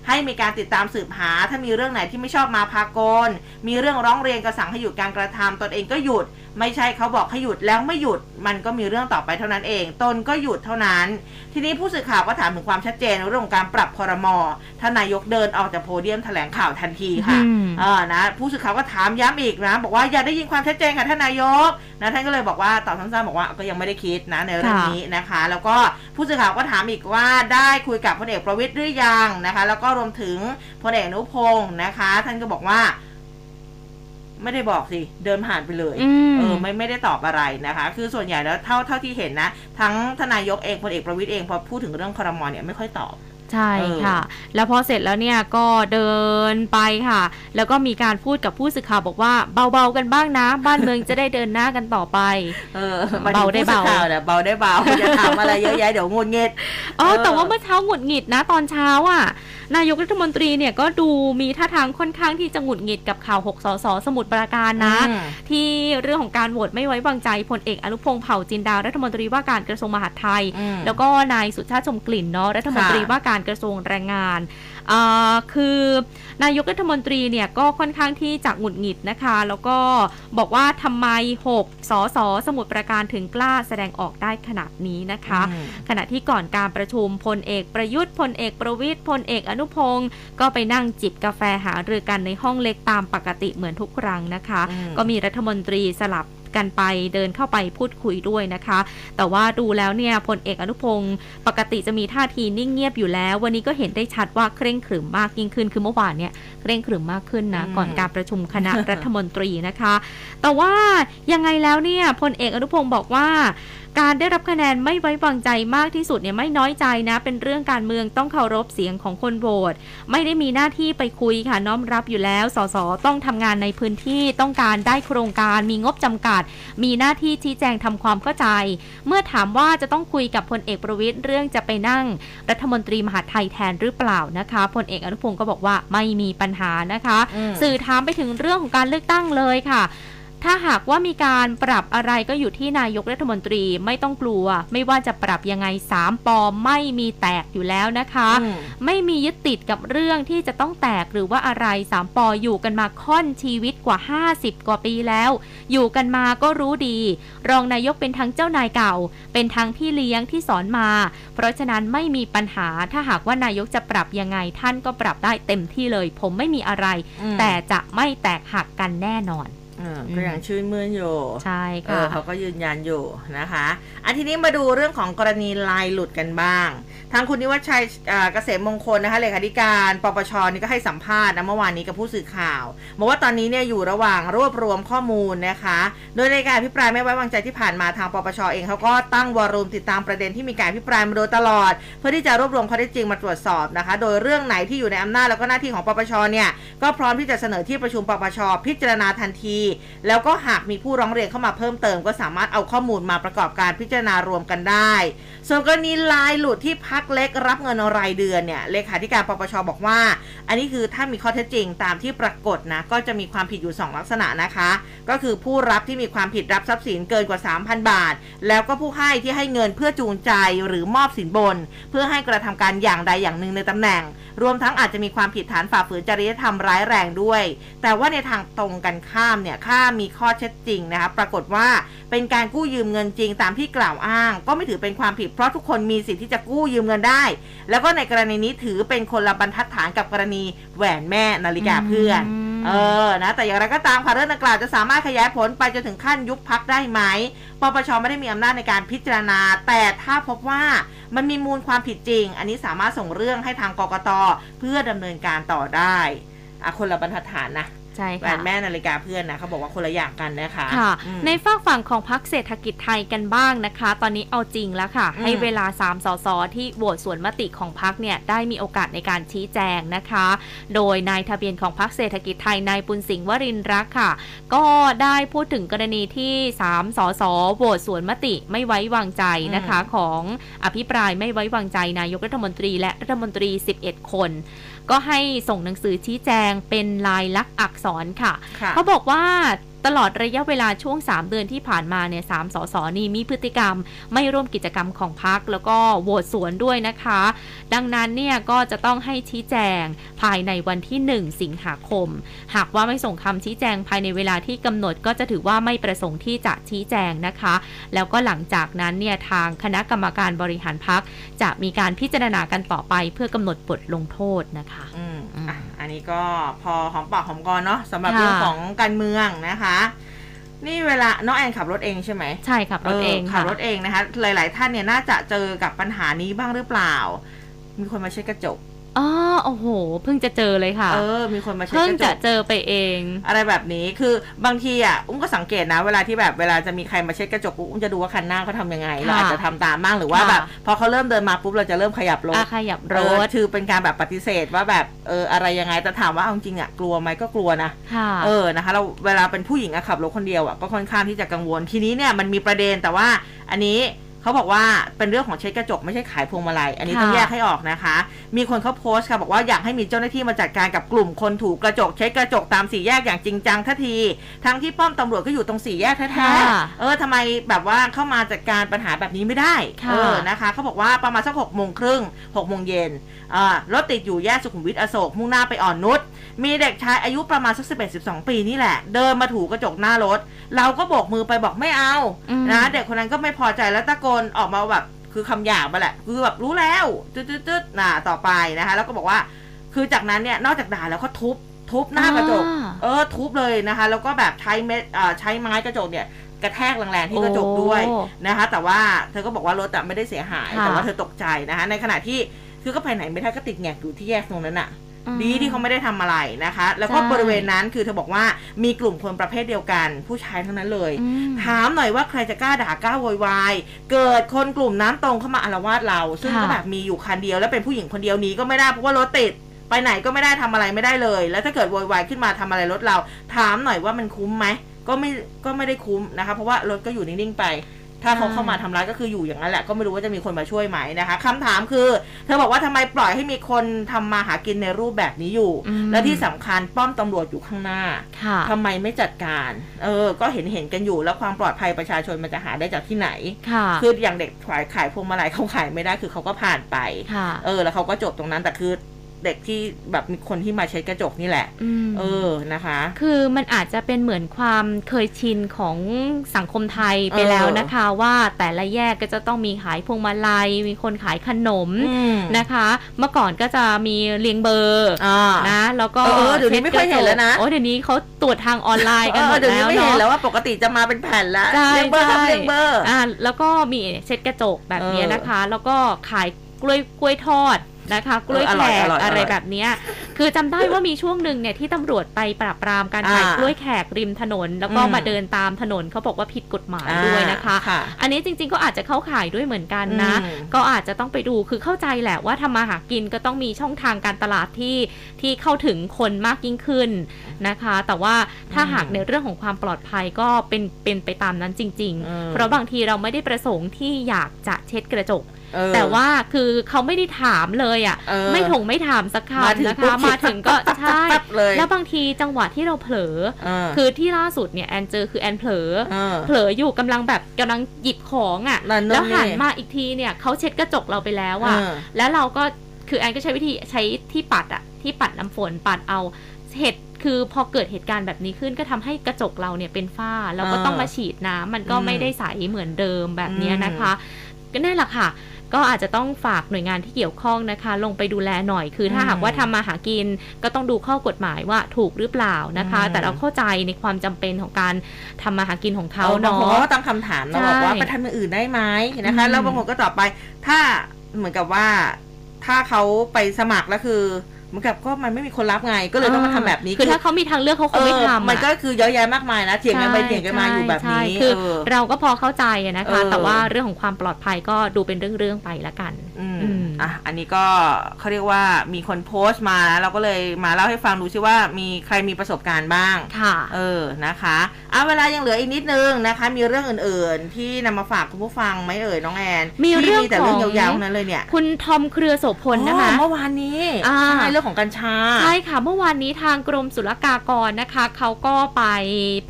B: ให้มีการติดตามสืบหา ถ้ามีเรื่องไหนที่ไม่ชอบมาพากลมีเรื่องร้องเรียนก็สั่งให้หยุดการกระทำตนเองก็หยุด ไม่ใช่เขาบอกให้หยุดแล้วไม่หยุด มันก็มีเรื่องต่อไปเท่านั้นเอง ตนก็หยุดเท่านั้น ทีนี้ผู้สื่อข่าวก็ถามถึงความชัดเจนในเรื่องของการปรับคอรมอท่านนายกเดินออกจากโพเดียมแถลงข่าวทันทีค่ะ
C: อืม
B: เออนะผู้สื่อข่าวก็ถามย้ำอีกนะ บอกว่าอยากได้ยินความชัดเจนค่ะท่านนายกนะท่านก็เลยบอกว่าตอบสั้นๆบอกว่าก็ยังไม่ได้คิดนะในเรื่อง
C: ค่ะ
B: นี้นะคะ แล้วก็ผู้สื่อข่าวก็ถามอีกว่าได้คุยกับพลเอกประวิตยหรือยังนะคะ แล้วก็รวมถึงพลเอกอนุพงศ์นะคะ ท่านก็บอกว่า ไม่ได้บอกสิเดินผ่านไปเลย
C: อืม
B: เออไม่ไม่ได้ตอบอะไรนะคะ คือส่วนใหญ่แล้วเท่าเท่าที่เห็นนะ ทั้งทานนายกเองพลเอกประวิตยเองพอพูดถึงเรื่องครมเนี่ยไม่ค่อยตอบ
C: ใช่
B: เออ
C: ค่ะ แล้วพอเสร็จแล้วเนี่ยก็เดินไปค่ะ แล้วก็มีการพูดกับผู้สื่อข่าวบอกว่าเบาๆกันบ้างนะ บ้านเมืองจะได้เดินหน้ากันต่อไป
B: เออ
C: เบาได้เบา
B: ผู้สื่อข่วเนี่ยเบาได้เบาจะถามอะไรเยอะแยะเดี๋ยวงุนเงีย
C: อ๋อ
B: เออ
C: แต่ว่าเมื่อเช้าหงุดหงิดนะตอนเช้าอะ นายกรัฐมนตรีเนี่ยก็ดูมีท่าทางค่อนข้างที่จะหงุดหงิดกับข่าว 6 สสสมุทรปราการนะ
B: อืม
C: ที่เรื่องของการโหวตไม่ไว้วางใจพลเอกอนุพงษ์เผ่าจินดารัฐมนตรีว่าการกระทรวงมหาดไทย
B: อืม
C: แล้วก็นายสุชาติชมกลิ่นเนาะรัฐมนตรี
B: ค่ะ
C: ว่าการกระทรวงแรงงานอ่าคือนายกรัฐมนตรีเนี่ยก็ค่อนข้างที่จะหงุดหงิดนะคะ แล้วก็บอกว่าทำไม 6 สสสมุทรปราการถึงกล้าแสดงออกได้ขนาดนี้นะคะ
B: อืม
C: ขณะที่ก่อนการประชุมพลเอกประยุทธ์พลเอกประวิทย์พลเอกอนุพงศ์ก็ไปนั่งจิบกาแฟหารือกันในห้องเล็กตามปกติเหมือนทุกครั้งนะคะ
B: อืม
C: ก็มีรัฐมนตรีสลับ กันไปเดินเข้าไปพูดคุยด้วยนะคะ แต่ว่าดูแล้วเนี่ยพลเอกอนุพงศ์ปกติจะมีท่าทีนิ่งเงียบอยู่แล้ว วันนี้ก็เห็นได้ชัดว่าเคร่งขรึมมากยิ่งขึ้นคือเมื่อวานเนี่ยเคร่งขรึมมากขึ้นนะ
B: อืม
C: ก่อนการประชุมคณะรัฐมนตรีนะคะ แต่ว่ายังไงแล้วเนี่ยพลเอกอนุพงศ์บอกว่า การได้รับคะแนนไม่ไว้วางใจมากที่สุดเนี่ยไม่น้อยใจนะ เป็นเรื่องการเมืองต้องเคารพเสียงของคนโหวตไม่ได้มีหน้าที่ไปคุยค่ะน้อมรับอยู่แล้วสสต้องทำงานในพื้นที่ต้องการได้โครงการมีงบจำกัด มีหน้าที่ชี้แจงทำความเข้าใจ เมื่อถามว่าจะต้องคุยกับพลเอกประวิตยเรื่องจะไปนั่ง รัฐมนตรีมหาดไทยแทนหรือเปล่านะคะพลเอกอนุพงศ์ก็บอกว่าไม่มีปัญหานะคะ
B: อืม
C: สื่อถามไปถึงเรื่องของการเลือกตั้งเลยค่ะ ถ้าหากว่ามีการปรับอะไรก็อยู่ที่นายกรัฐมนตรีไม่ต้องกลัว ไม่ว่าจะปรับยังไง 3ปอไม่มีแตกอยู่แล้วนะคะ
B: อืม
C: ไม่มียึดติดกับเรื่องที่จะต้องแตกหรือว่าอะไรสามปออยู่กันมาค่อนชีวิตกว่า 50 กว่าปีแล้ว อยู่กันมาก็รู้ดี รองนายกเป็นทั้งเจ้านายเก่า เป็นทั้งพี่เลี้ยงที่สอนมา เพราะฉะนั้นไม่มีปัญหาถ้าหากว่านายกจะปรับยังไงท่านก็ปรับได้เต็มที่เลย ผมไม่มีอะไร
B: อืม
C: แต่จะไม่แตกหักกันแน่นอน
B: เออ ก็ยังชื่นมื่นอยู่
C: ใช่
B: เอ
C: ค่ะ
B: อเขาก็ยืนยันอยู่นะคะอันทีนี้มาดูเรื่องของกรณีลายหลุดกันบ้าง ทางคุณนิวัชชัยอ่าเกษมมงคลนะคะเลขาธิการปปชนี่ก็ให้สัมภาษณ์นะเมื่อวานนี้กับผู้สื่อข่าวบอกว่าตอนนี้เนี่ยอยู่ระหว่างรวบรวมข้อมูลนะคะ โดยในการอภิปรายไม่ไว้วางใจที่ผ่านมาทางปปชเองเขาก็ตั้งวอร์รุมติดตามประเด็นที่มีการอภิปรายมาโดยตลอด เพื่อที่จะรวบรวมข้อเท็จจริงมาตรวจสอบนะคะ โดยเรื่องไหนที่อยู่ในอำนาจแล้วก็หน้าที่ของปปชเนี่ยก็พร้อมที่จะเสนอที่ประชุมปปชพิจารณาทันทีแล้วก็หากมีผู้ร้องเรียนเข้ามาเพิ่มเติม ก็สามารถเอาข้อมูลมาประกอบการพิจารณารวมกันได้ ส่วนกรณีลายหลุดที่พักเล็กรับเงินรายเดือนเนี่ยเลขาธิการปปชบอกว่า อันนี้คือถ้ามีข้อเท็จจริงตามที่ปรากฏนะก็จะมีความผิดอยู่ 2 ลักษณะนะคะ ก็คือผู้รับที่มีความผิดรับทรัพย์สินเกินกว่า 3,000 บาท แล้วก็ผู้ให้ที่ให้เงินเพื่อจูงใจหรือมอบสินบน เพื่อให้กระทำการอย่างใดอย่างหนึ่งในตำแหน่ง รวมทั้งอาจจะมีความผิดฐานฝ่าฝืนจริยธรรมร้ายแรงด้วย แต่ว่าในทางตรงกันข้ามเนี่ยค่ามีข้อเท็จจริงนะคะปรากฏว่าเป็นการกู้ยืมเงินจริงตามที่กล่าวอ้าง ก็ไม่ถือเป็นความผิดเพราะทุกคนมีสิทธิ์ที่จะกู้ยืมเงินได้ แล้วก็ในกรณีนี้ถือเป็นคนละบรรทัดฐานกับกรณีแหวนแม่นาฬิกาเพื่อน
C: อืม
B: เออ นะ แต่อย่างไรก็ตามค่ะเรื่องดังกล่าวจะสามารถขยายผลไปจนถึงขั้นยุบพักได้ไหม ปปชไม่ได้มีอำนาจในการพิจารณา แต่ถ้าพบว่ามันมีมูลความผิดจริง อันนี้สามารถส่งเรื่องให้ทางกกตเพื่อดำเนินการต่อได้อะคนละบรรทัดฐานนะ
C: ใช่
B: แหว
C: ค่ะ
B: นแม่นาฬิกาเพื่อนนะเขาบอกว่าคนละอย่างกันนะคะ
C: ค่ะ
B: อืม
C: ในฝากฝั่งของพรรคเศรษฐกิจไทยกันบ้างนะคะ ตอนนี้เอาจริงแล้วค่ะ
B: อืม
C: ให้เวลา3สสที่โหวตส่วนมติของพรรคเนี่ยได้มีโอกาสในการชี้แจงนะคะ โดยนายทะเบียนของพรรคเศรษฐกิจไทยนายปุณสิงห์วรินทร์รักษ์ค่ะ ก็ได้พูดถึงกรณีที่3สสโหวตส่วนมติไม่ไว้วางใจนะคะ ของอภิปรายไม่ไว้วางใจนายกรัฐมนตรีและรัฐมนตรี 11 คน ก็ให้ส่งหนังสือชี้แจงเป็นลายลักษณ์อักษรค่ะ
B: ค่ะ
C: เขาบอกว่าตลอดระยะเวลาช่วง 3 เดือนที่ผ่านมาเนี่ยสามสสนี่มีพฤติกรรม ไม่ร่วมกิจกรรมของพักแล้วก็โหวตสวนด้วยนะคะ ดังนั้นเนี่ยก็จะต้องให้ชี้แจงภายในวันที่ 1 สิงหาคม หากว่าไม่ส่งคำชี้แจงภายในเวลาที่กำหนดก็จะถือว่าไม่ประสงค์ที่จะชี้แจงนะคะ แล้วก็หลังจากนั้นเนี่ยทางคณะกรรมการบริหารพักจะมีการพิจารณากันต่อไป เพื่อกำหนดบทลงโทษนะคะ
B: อืม
C: อืม
B: อะอันนี้ก็พอหอมปากหอมคอเนาะสำหรับ
C: ค่ะ
B: เรื่องของการเมืองนะคะนี่เวลาน้องแอนขับรถเองใช่ไหม
C: ใช่ขับรถเอง
B: ขั
C: ค่ะ
B: บรถเองนะคะ หลาย ๆ ท่านเนี่ยน่าจะเจอกับปัญหานี้บ้างหรือเปล่า มีคนมาเช็ดกระจก
C: อ๋อโอ้โห เพิ่งจะเจอเลยค่ะ
B: เออ มีคนมาเช็ด
C: เพิ่ง
B: กระจ
C: จะ
B: ก
C: เจอไปเอง
B: อะไรแบบนี้คือบางทีอะอุ้มก็สังเกตนะเวลาที่แบบเวลาจะมีใครมาเช็ดกระจกปุ๊บอุ้มจะดูว่าคันหน้าเขาทำยังไงเราอาจจะทำตามบ้างหรือว่า
C: ค่ะ
B: แบบพอเขาเริ่มเดินมาปุ๊บเราจะเริ่มขยับรถ
C: อาขยับร
B: เออ
C: ถ
B: คือเป็นการแบบปฏิเสธว่าแบบเอออะไรยังไงแต่ถามว่าเอาจริงๆอะกลัวไหมก็กลัวนะ
C: ค่ะ
B: เออนะคะ เราเวลาเป็นผู้หญิงอะขับรถคนเดียวอะก็ค่อนข้างที่จะกังวลทีนี้เนี่ยมันมีประเด็นแต่ว่าอันนี้ เขาบอกว่าเป็นเรื่องของเช็ดกระจกไม่ใช่ขายพวงมาลัย อันนี้ต้อง
C: ค่ะ
B: แยกให้ออกนะคะ มีคนเขาโพสต์ค่ะบอกว่าอยากให้มีเจ้าหน้าที่มาจัดการกับกลุ่มคนถูกกระจกเช็ดกระจกตามสี่แยกอย่างจริงจังทันที ทั้งที่ป้อมตำรวจก็อยู่ตรงสี่แยกแท้
C: ค่ะ
B: ๆเออทำไมแบบว่าเข้ามาจัดการปัญหาแบบนี้ไม่ได้
C: ค่ะ
B: เออนะคะเขาบอกว่าประมาณสักหกโมงครึ่งหกโมงเย็นอ่ารถติดอยู่แยกสุขุมวิทอโศกมุ่งหน้าไปอ่อนนุชมีเด็กชายอายุประมาณสักสิบเอ็ดสิบสองปีนี่แหละ เดินมาถูกระจกหน้ารถ เราก็โบกมือไปบอกไม่เอา
C: อืม
B: นะเด็กคนนั้นก็ไม่พอใจแล้วตะโกนออกมาแบบคือคำหยาบมาแหละ คือแบบรู้แล้วตืดๆๆน่ะต่อไปนะคะ แล้วก็บอกว่า คือจากนั้นเนี่ยนอกจากด่าแล้วเขาทุบทุบหน้ากระจก
C: อ่า
B: เออทุบเลยนะคะ แล้วก็แบบใช้เม็ดเอ่อใช้ไม้กระจกเนี่ยกระแทกแรงๆที่กระจกด้วย
C: โอ้
B: นะคะ แต่ว่าเธอก็บอกว่ารถอะไม่ได้เสียหาย
C: ค่ะ
B: แต่ว่าเธอตกใจนะคะ ในขณะที่คือก็ไปไหนไม่ได้ก็ติดแงกอยู่ที่แยกตรงนั้นอะ
C: อืม
B: ดีที่เขาไม่ได้ทำอะไรนะคะ แล้วก็
C: ใช่
B: บริเวณนั้นคือเธอบอกว่ามีกลุ่มคนประเภทเดียวกัน ผู้ชายทั้งนั้นเลย
C: อืม
B: ถามหน่อยว่าใครจะกล้าด่ากล้าโวยวาย เกิดคนกลุ่มนั้นตรงเข้ามาอารวาสเรา ซึ่ง
C: ค่ะ
B: ก็แบบมีอยู่คันเดียวแล้วเป็นผู้หญิงคนเดียวหนี้ก็ไม่ได้เพราะว่ารถติดไปไหนก็ไม่ได้ทำอะไรไม่ได้เลย แล้วถ้าเกิดโวยวายขึ้นมาทำอะไรรถเรา ถามหน่อยว่ามันคุ้มไหมก็ไม่ก็ไม่ได้คุ้มนะคะ เพราะว่ารถก็อยู่นิ่งๆไป ถ้าเขาเข้ามาทำร้ายก็คืออยู่อย่างนั้นแหละ ก็ไม่รู้ว่าจะมีคนมาช่วยไหมนะคะคำถามคือเธอบอกว่าทำไมปล่อยให้มีคนทำมาหากินในรูปแบบนี้อยู่
C: อืม
B: และที่สำคัญป้อมตำรวจอยู่ข้างหน้า
C: ค่ะ
B: ทำไมไม่จัดการ เออ ก็เห็นเห็นกันอยู่แล้วความปลอดภัยประชาชนมันจะหาได้จากที่ไหน
C: ค่ะ
B: คืออย่างเด็กขายขายพวงมาลัยเขาขายไม่ได้คือเขาก็ผ่านไป
C: ค่ะ
B: เออ แล้วเขาก็จบตรงนั้นแต่คือ เด็กที่แบบมีคนที่มาเช็ดกระจกนี่แหละ
C: ม
B: เออนะคะ
C: คือมันอาจจะเป็นเหมือนความเคยชินของสังคมไทยไป
B: เออ
C: แล้วนะคะ ว่าแต่ละแยกก็จะต้องมีขายพวงมาลัย มีคนขายขนม
B: อืม
C: นะคะ เมื่อก่อนก็จะมีเรียงเบอร์
B: อ่า
C: นะแล้วก็
B: เออเดี๋ยวนี้ไม่ค่อยเห็นแล้วนะ
C: โอ้เดี๋ยวนี้เขาตรวจทางออนไลน์กันหม
B: เออ
C: ด
B: เดี๋ยว
C: แล้
B: นี้
C: ว
B: ไม่เห็น
C: เนาะ
B: แล้วว่าปกติจะมาเป็นแผ่นแล้ว
C: ใช่
B: เรียงเบอร์ครับ
C: ใช่
B: เรียงเบอร์
C: อ่าแล้วก็มีเช็ดกระจกแบบนี้
B: เออ
C: นะคะ แล้วก็ขายกล้วยกล้วยทอด นะคะ กล้วย
B: เอออ
C: แข
B: ร่อย
C: ก
B: อร่อย
C: อะไร
B: อร่อย
C: แบบเนี้ยคือจำได้ว่ามีช่วงหนึ่งเนี่ยที่ตำรวจไปปราบปรามการ
B: อ่า
C: ขายกล้วยแขกริมถนน แล้วก็
B: อืม
C: มาเดินตามถนนเขาบอกว่าผิดกฎหมาย
B: อ่า
C: ด้วยนะคะ
B: ค่ะ
C: อันนี้จริงๆก็อาจจะเข้าข่ายด้วยเหมือนกันนะ
B: อืม
C: ก็อาจจะต้องไปดูคือเข้าใจแหละว่าทำมาหากินก็ต้องมีช่องทางการตลาดที่ที่เข้าถึงคนมากยิ่งขึ้นนะคะ แต่ว่าถ้า
B: อืม
C: หากในเรื่องของความปลอดภัยก็เป็นเป็นไปตามนั้นจริง
B: อืม
C: ๆเพราะบางทีเราไม่ได้ประสงค์ที่อยากจะเช็ดกระจก
B: เออ
C: แต่ว่าคือเขาไม่ได้ถามเลยอะ
B: เออ
C: ไม่ถงไม่ถามสัก
B: มาถึ
C: คำ
B: ง
C: นะ
B: ปุ๊
C: คะ
B: บ
C: มาถึงก็
B: ปั๊บ
C: ใช่
B: ปั๊บเลย
C: แล้วบางทีจังหวะที่เราเผลอ
B: เออ
C: คือที่ล่าสุดเนี่ยแอนเจอคือแอนเผลอ
B: เออ
C: เผลออยู่กำลังแบบกำลังหยิบของอะ
B: นั่นนู่น
C: แล้วหัน
B: นี่
C: มาอีกทีเนี่ยเขาเช็ดกระจกเราไปแล้วอะ
B: เออ
C: แล้วเราก็คือแอนก็ใช้วิธีใช้ที่ปัดอะที่ปัดน้ำฝนปัดเอาเหตุคือพอเกิดเหตุการณ์แบบนี้ขึ้นก็ทำให้กระจกเราเนี่ยเป็นฝ้าแล้วก็
B: เออ
C: ต้องมาฉีดน้ำมันก็
B: อืม
C: ไม่ได้ใสเหมือนเดิมแบบเนี้ย
B: อืม
C: นะคะ ก็นั่นแหละค่ะ ก็อาจจะต้องฝากหน่วยงานที่เกี่ยวข้องนะคะ ลงไปดูแลหน่อย คือถ้า
B: อืม
C: หากว่าทำมาหากิน ก็ต้องดูข้อกฎหมายว่าถูกหรือเปล่านะคะ
B: อืม
C: แต่เราเข้าใจในความจำเป็นของการทำมาหากินของเขา
B: บาง
C: เนา
B: คนก็ะตั้งคำถามนะ
C: ใช่
B: บอกว่าไปทำอย่างอื่นได้ไหมนะคะ
C: อืม
B: แล้วบางคนก็ตอบไป ถ้าเหมือนกับว่าถ้าเขาไปสมัครแล้วคือเห มือนกับก็มันไม่มีคนรับไงก็เลยต้องมาทำแบบนี้
C: คือถ้าเขามีทางเลือกเขาคงไม่ทำ
B: เออ
C: อะ
B: มันก็คือเยอะแยะมากมายนะเถียงกันไป
C: ใช่
B: เถียงกันมาอยู่แบบ
C: ใช่
B: นี้
C: คือ
B: เออ
C: เราก็พอเข้าใจอะนะคะ
B: เออ
C: แต่ว่าเรื่องของความปลอดภัยก็ดูเป็นเรื่องๆไปละกัน
B: อืม
C: อืม
B: อะอันนี้ก็เขาเรียกว่ามีคนโพสต์มานะเราก็เลยมาเล่าให้ฟังดูซิว่ามีใครมีประสบการณ์บ้าง
C: ค่ะ
B: เออนะคะเอาเวลายังเหลืออีกนิดนึงนะคะ มีเรื่องอื่นๆ ที่นำมาฝากคุณผู้ฟังไหมเอ่ยน้องแอน
C: มี
B: ที่
C: เรื่อง
B: มีแต่เรื่อง
C: ของ
B: ยาวๆทั้งนั้นเลยเนี่ย
C: คุณทอมเครือโสพลนะคะ
B: อ๋อเมื่อวานนี้
C: อ่า
B: ใช่เรื่องของกัญชา
C: ใช่ค่ะเมื่อวานนี้ทางกรมศุลกากรนะคะ เขาก็ไป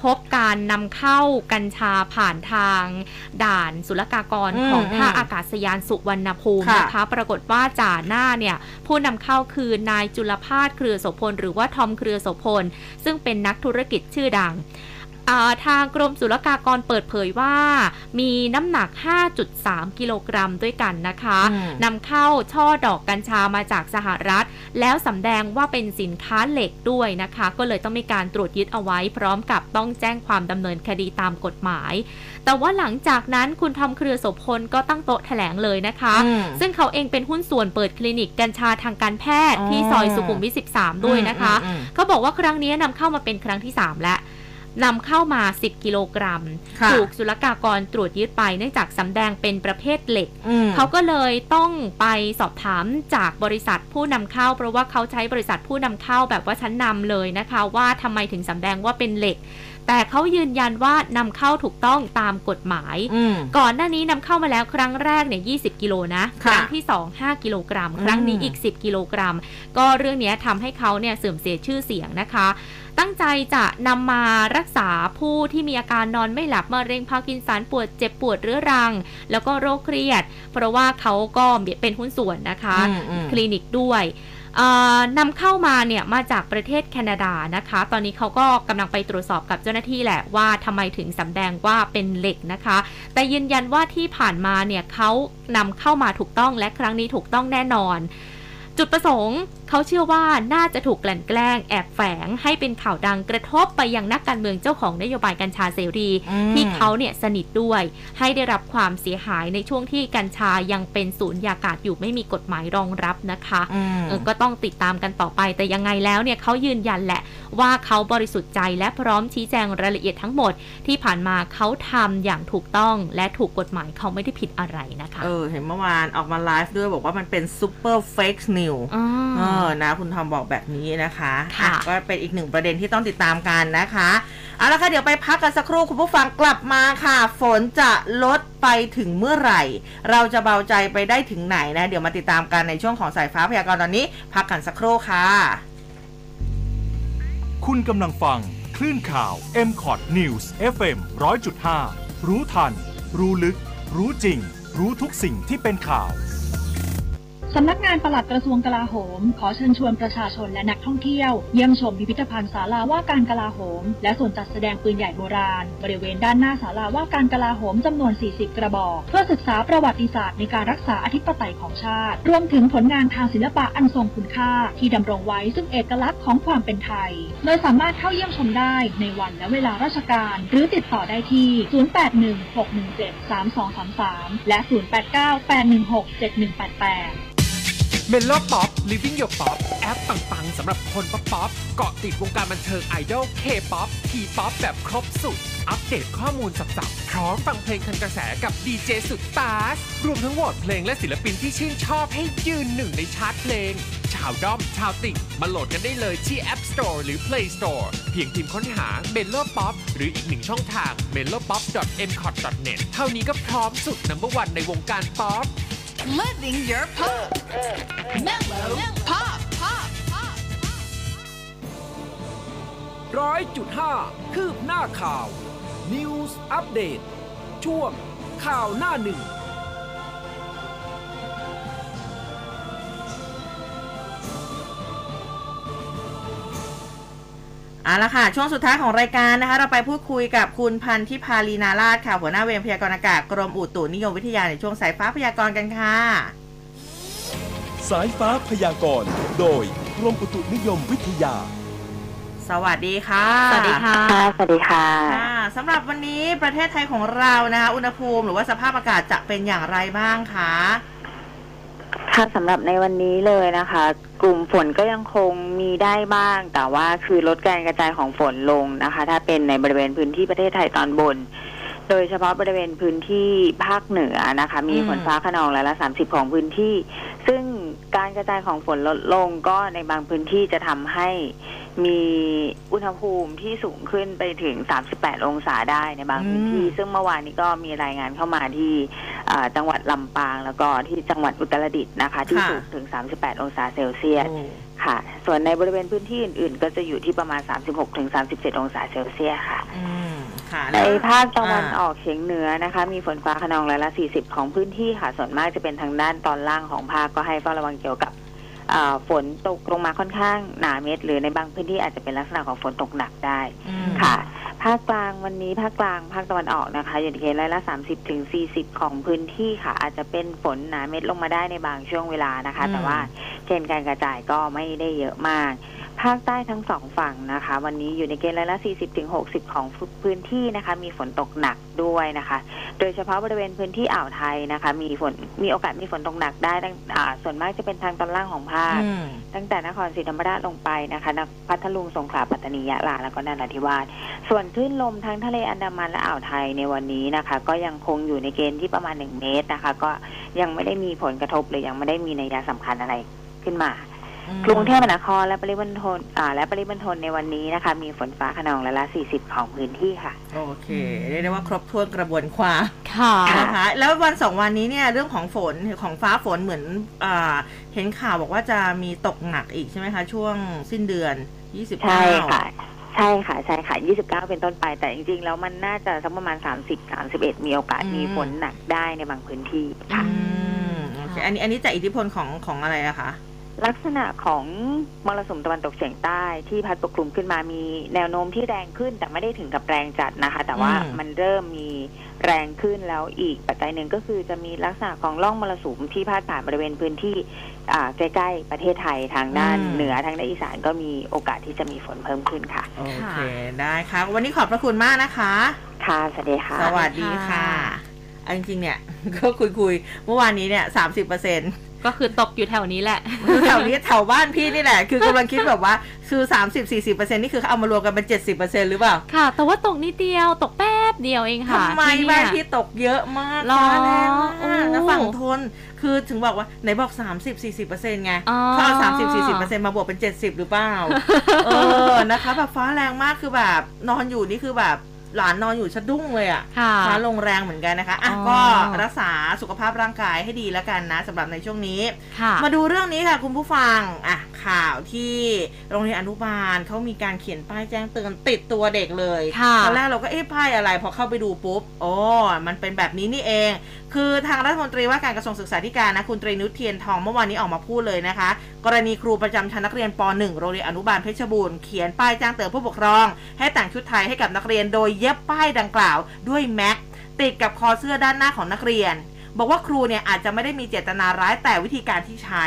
C: พบการนำเข้ากัญชาผ่านทางด่านศุลกากร
B: อืม
C: ของท่า
B: อืม
C: อากาศยานสุวรรณภูมิ
B: ค่ะ
C: นะคะ ปรากฏว่าจ่าหน้าเนี่ยผู้นำเข้าคือนายจุลภาสเครือโสพลหรือว่าทอมเครือโสพลซึ่งเป็นนักธุรกิจชื่อดังอ่า ทางกรมศุลกากรเปิดเผยว่า มีน้ำหนัก 5.3 กิโลกรัมด้วยกันนะคะ
B: อืม
C: นำเข้าช่อดอกกัญชามาจากสหรัฐ แล้วสำแดงว่าเป็นสินค้าเหล็กด้วยนะคะ ก็เลยต้องมีการตรวจยึดเอาไว้ พร้อมกับต้องแจ้งความดำเนินคดีตามกฎหมาย แต่ว่าหลังจากนั้นคุณทอมเครือโสพลก็ตั้งโต๊ะแถลงเลยนะคะ
B: อืม
C: ซึ่งเขาเองเป็นหุ้นส่วนเปิดคลินิกกัญชาทางการแพทย์
B: อ๋อ
C: ที่ซอยสุขุมวิท13 ด้วยนะคะ
B: อืมอืม
C: เขาบอกว่าครั้งนี้นำเข้ามาเป็นครั้งที่ 3 แล้ว นำเข้ามา 10 กิโลกรัม
B: ค่ะ
C: ถูกศุลกากรตรวจยึดไปเนื่องจากสำแดงเป็นประเภทเหล็ก
B: อืม
C: เขาก็เลยต้องไปสอบถามจากบริษัทผู้นำเข้า เพราะว่าเขาใช้บริษัทผู้นำเข้าแบบว่าชั้นนำเลยนะคะ ว่าทำไมถึงสำแดงว่าเป็นเหล็กแต่เขายืนยันว่านำเข้าถูกต้องตามกฎหมาย
B: อืม
C: ก่อนหน้านี้นำเข้ามาแล้วครั้งแรกเนี่ย20 กิโลนะค
B: ค่ะ
C: รั้งที่ 2 5 กิโลกรัม ครั้งนี้
B: อืม
C: อีก 10 กิโลกรัม ก็เรื่องเนี้ยทำให้เขาเนี่ยเสื่อมเสียชื่อเสียงนะคะ ตั้งใจจะนำมารักษาผู้ที่มีอาการนอนไม่หลับมะเร็งพาร์กินสันปวดเจ็บปวดเรื้อรัง แล้วก็โรคเครียด เพราะว่าเขาก็เป็นหุ้นส่วนนะคะ
B: อืมอืม
C: คลินิกด้วยเอ่อนำเข้ามาเนี่ยมาจากประเทศแคนาดานะคะ ตอนนี้เขาก็กำลังไปตรวจสอบกับเจ้าหน้าที่แหละว่าทำไมถึงสำแดงว่าเป็นเหล็กนะคะ แต่ยืนยันว่าที่ผ่านมาเนี่ยเขานำเข้ามาถูกต้องและครั้งนี้ถูกต้องแน่นอน จุดประสงค์เขาเชื่อว่าน่าจะถูกกลั่นแกล้งแอบแฝงให้เป็นข่าวดังกระทบไปยังนักการเมืองเจ้าของนโยบายกัญชาเสรี
B: อืม
C: ที่เขาเนี่ยสนิทด้วย ให้ได้รับความเสียหายในช่วงที่กัญชายังเป็นศูนย์ยากาศอยู่ไม่มีกฎหมายรองรับนะคะ
B: อืม
C: เออก็ต้องติดตามกันต่อไป แต่ยังไงแล้วเนี่ยเขายืนยันแหละว่าเขาบริสุทธิ์ใจและพร้อมชี้แจงรายละเอียดทั้งหมด ที่ผ่านมาเขาทำอย่างถูกต้อง และถูกกฎหมายเขาไม่ได้ผิดอะไรนะคะ
B: เออเห็นเมื่อวานออกมาไลฟ์ด้วยบอกว่ามันเป็น super fake news อ่าเออนะคุณทอมบอกแบบนี้นะคะ
C: ค่ะ
B: อ่ก็เป็นอีกหนึ่งประเด็นที่ต้องติดตามกันนะคะเอาละค่ะเดี๋ยวไปพักกันสักครู่คุณผู้ฟังกลับมาค่ะ ฝนจะลดไปถึงเมื่อไหร่ เราจะเบาใจไปได้ถึงไหนนะ เดี๋ยวมาติดตามกันในช่วงของสายฟ้าพยากรณ์ตอนนี้ พักกันสักครู่ค่ะ
E: คุณกำลังฟัง คลื่นข่าว m c o t News FM 100.5 รู้ทัน รู้ลึก รู้จริง รู้ทุกสิ่งที่เป็นข่าว
F: สำนักงานปลัดกระทรวงกลาโหม ขอเชิญชวนประชาชนและนักท่องเที่ยว เยี่ยมชมพิพิธภัณฑ์ศาลาว่าการกลาโหม และส่วนจัดแสดงปืนใหญ่โบราณ บริเวณด้านหน้าศาลาว่าการกลาโหมจำนวน 40 กระบอก เพื่อศึกษาประวัติศาสตร์ในการรักษาอธิปไตยของชาติ รวมถึงผลงานทางศิลปะอันทรงคุณค่า ที่ดำรงไว้ซึ่งเอกลักษณ์ของความเป็นไทย โดยสามารถเข้าเยี่ยมชมได้ในวันและเวลาราชการ หรือติดต่อได้ที่ 0816173233 และ 0898167188
A: Melo Pop Living Your Pop แอปปังๆสำหรับคน pop pop เกาะติดวงการบันเทิงไอดอล K-pop T-pop แบบครบสุด อัปเดตข้อมูลสับๆพร้อมฟังเพลงทันกระแสกับดีเจสุดตาส รวมทั้งโหวตเพลงและศิลปินที่ชื่นชอบให้ยืนหนึ่งในชาร์ตเพลง ชาวด้อมชาวติ่งมาโหลดกันได้เลยที่ App Store หรือ Play Store เพียงพิมพ์ค้นหา m e l o Pop หรืออีกหนึ่งช่องทาง m e l o p o p m c o t n e t เท่านี้ก็พร้อมสุดนัมเบอร์วันในวงการป๊อป
G: Living your pop. Mellow pop. Pop. Pop.
A: ร้อยจุดห้าคืบหน้าข่าว News Update ช่วงข่าวหน้าหนึ่ง
B: เอาละค่ะ ช่วงสุดท้ายของรายการนะคะ เราไปพูดคุยกับคุณพันธิพาลีนาราชค่ะ หัวหน้าเวรพยากรณ์อากาศกรมอุตุนิยมวิทยาในช่วงสายฟ้าพยากรณ์กันค่ะ
H: สายฟ้าพยากรณ์โดยกรมอุตุนิยมวิทยา
B: สวัสดีค่ะ
C: สวัสดีค่ะ
I: ค่ะสวัสดีค่ะ
B: ค่ะสำหรับวันนี้ประเทศไทยของเรานะคะ อุณหภูมิหรือว่าสภาพอากาศจะเป็นอย่างไรบ้างคะ
I: ค่ะสำหรับในวันนี้เลยนะคะ กลุ่มฝนก็ยังคงมีได้บ้าง แต่ว่าคือลดการกระจายของฝนลงนะคะ ถ้าเป็นในบริเวณพื้นที่ประเทศไทยตอนบน โดยเฉพาะบริเวณพื้นที่ภาคเหนือนะคะ มี
B: อืม
I: ฝนฟ้าขนองร้อยละสามสิบของพื้นที่ ซึ่ง การกระจายของฝนลดลงก็ในบางพื้นที่จะทำให้มีอุณหภูมิที่สูงขึ้นไปถึง 38 องศาได้ในบางพื้นที่ ซึ่งเมื่อวานนี้ก็มีรายงานเข้ามาที่อ่าจังหวัดลำปางแล้วก็ที่จังหวัดอุตรดิตถ์นะคะ ที่
B: ค่ะ
I: สูงถึง 38 องศาเซลเซียส
B: โอ้
I: ค่ะ ส่วนในบริเวณพื้นที่อื่น ๆ ก็จะอยู่ที่ประมาณ 36ถึง37 องศาเซลเซียสค่ะ
B: อืม ค่ะ
I: ในภาคตะวัน
B: อ่า
I: ออกเฉียงเหนือนะคะ มีฝนฟ้าขนองร้อยละ40ของพื้นที่ค่ะส่วนมากจะเป็นทางด้านตอนล่างของภาคก็ให้เฝ้าระวังเกี่ยวกับอ่า ฝนตกลงมาค่อนข้างหนาเม็ดหรือในบางพื้นที่อาจจะเป็นลักษณะของฝนตกหนักได้
B: อืม
I: ค่ะ ภาคกลางวันนี้ภาคกลางภาคตะวันออกนะคะ อยู่ในเกณฑ์ร้อยละสามสิบถึงสี่สิบของพื้นที่ค่ะ อาจจะเป็นฝนหนาเม็ดลงมาได้ในบางช่วงเวลานะคะ
B: อืม
I: แต่ว่าเกณฑ์การกระจายก็ไม่ได้เยอะมากภาคใต้ทั้งสองฝั่งนะคะ วันนี้อยู่ในเกณฑ์ร้อยละ40ถึง60 ของพื้นที่นะคะ มีฝนตกหนักด้วยนะคะ โดยเฉพาะบริเวณพื้นที่อ่าวไทยนะคะ มีฝนมีโอกาสมีฝนตกหนักได้ตั้งอ่าส่วนมากจะเป็นทางตอนล่างของภาค ตั้งแต่นครศรีธรรมราชลงไปนะคะนพัทลุงสงขลาปัตตานียะลาแล้วก็นราธิวาสส่วนคลื่นลมทั้งทะเลอันดามันและอ่าวไทยในวันนี้นะคะ ก็ยังคงอยู่ในเกณฑ์ที่ประมาณหนึ่งเมตรนะคะ ก็ยังไม่ได้มีผลกระทบหรือยังไม่ได้มีนัยสำคัญอะไรขึ้นมา กรุงเทพมหานครและปริมณฑลอ่า และปริมณฑลในวันนี้นะคะ มีฝนฟ้าขนองร้อยละ 40 ของพื้นที่ค่ะ
B: โอเคเรียกได้ว่าครบถ้วนกระบวนความ
C: ค่ะ
B: นะคะแล้ววันสองวันนี้เนี่ยเรื่องของฝนของฟ้าฝนเหมือนอาเห็นข่าวบอกว่าจะมีตกหนักอีกใช่ไหมคะ ช่วงสิ้นเดือน 29
I: ใช่ค่ะใช่ค่ะใช่ค่ะ 29 เป็นต้นไป แต่จริงๆ แล้วมันน่าจะสักประมาณ 30 31 มีโอกาส
B: อืม
I: มีฝนหนักได้ในบางพื้นที่
B: อื
I: ค่ะ
B: มโอเคอันนี้อันนี้จากอิทธิพลของของอะไรอะคะ
I: ลักษณะของมรสุมตะวันตกเฉียงใต้ที่พัดปกคลุมขึ้นมามีแนวโน้มที่แรงขึ้นแต่ไม่ได้ถึงกับแรงจัดนะคะ แต่ว่า
B: อืม
I: มันเริ่มมีแรงขึ้นแล้วอีกปัจจัยหนึ่งก็คือจะมีลักษณะของร่องมรสุมที่พาดผ่านบริเวณพื้นที่อ่าใกล้ๆประเทศไทยทางด้านเหนือทางด้านอีสานก็มีโอกาสที่จะมีฝนเพิ่มขึ้นค่ะ
B: โอเค ได้ค่ะ วันนี้ขอบพระคุณมากนะคะ
I: ค่ะสวัสดีค่ะ
B: สวัสดีค่ะ อันจริงๆเนี่ยก็คุยคุยๆเมื่อวานนี้เนี่ยสามสิบเปอร์เซ็นต์
C: ก็คือตกอยู่แถวนี้แหละ
B: แถวนี้แถวบ้านพี่นี่แหละ คือกำลังคิดแบบว่าคือสามสิบสี่สิบเปอร์เซ็นต์นี่คือเขาเอามารวมกันเป็นเจ็ดสิบเปอร์เซ็นต์หรือเปล่า
C: ค่ะ แต่ว่าตกนิดเดียวตกแป๊บเดียวเองค่ะ
B: ทำไม
C: ที่
B: บ้าน
C: เนี่ย
B: พี่ตกเยอะมาก
C: หรอ
B: ฟ้าแรงมาก
C: โอ้
B: นะฝั่งทน คือถึงบอกว่าไหนบอก30 40เปอร์เซ็นต์ไง
C: อ๋อ
B: เขาเอา30 40เปอร์เซ็นต์มาบวกเป็น70หรือเปล่า เออนะคะแบบฟ้าแรงมากคือแบบนอนอยู่นี่คือแบบ หลานนอนอยู่สะดุ้งเลยอะ
C: ค่ะ
B: ฟ้าลงแรงเหมือนกันนะคะอะ
C: อ๋อ
B: ก็รักษาสุขภาพร่างกายให้ดีแล้วกันนะสำหรับในช่วงนี้
C: ค่ะ
B: มาดูเรื่องนี้ค่ะคุณผู้ฟังอะข่าวที่โรงเรียนอนุบาลเขามีการเขียนป้ายแจ้งเตือนติดตัวเด็กเลย
C: ค่ะ
B: ตอนแรกเราก็เอ๊ะป้ายอะไรพอเข้าไปดูปุ๊บโอ้มันเป็นแบบนี้นี่เอง คือทางรัฐมนตรีว่าการกระทรวงศึกษาธิการนะคุณตรีนุชเทียนทองเมื่อวานนี้ออกมาพูดเลยนะคะ กรณีครูประจำชั้นนักเรียนป .1 โรงเรียนอนุบาลเพชรบูรณ์เขียนป้ายแจ้งเตือนผู้ปกครอง ให้แต่งชุดไทยให้กับนักเรียนโดยเย็บป้ายดังกล่าว ด้วยแม็กติดกับคอเสื้อด้านหน้าของนักเรียน บอกว่าครูเนี่ยอาจจะไม่ได้มีเจตนาร้ายแต่วิธีการที่ใช้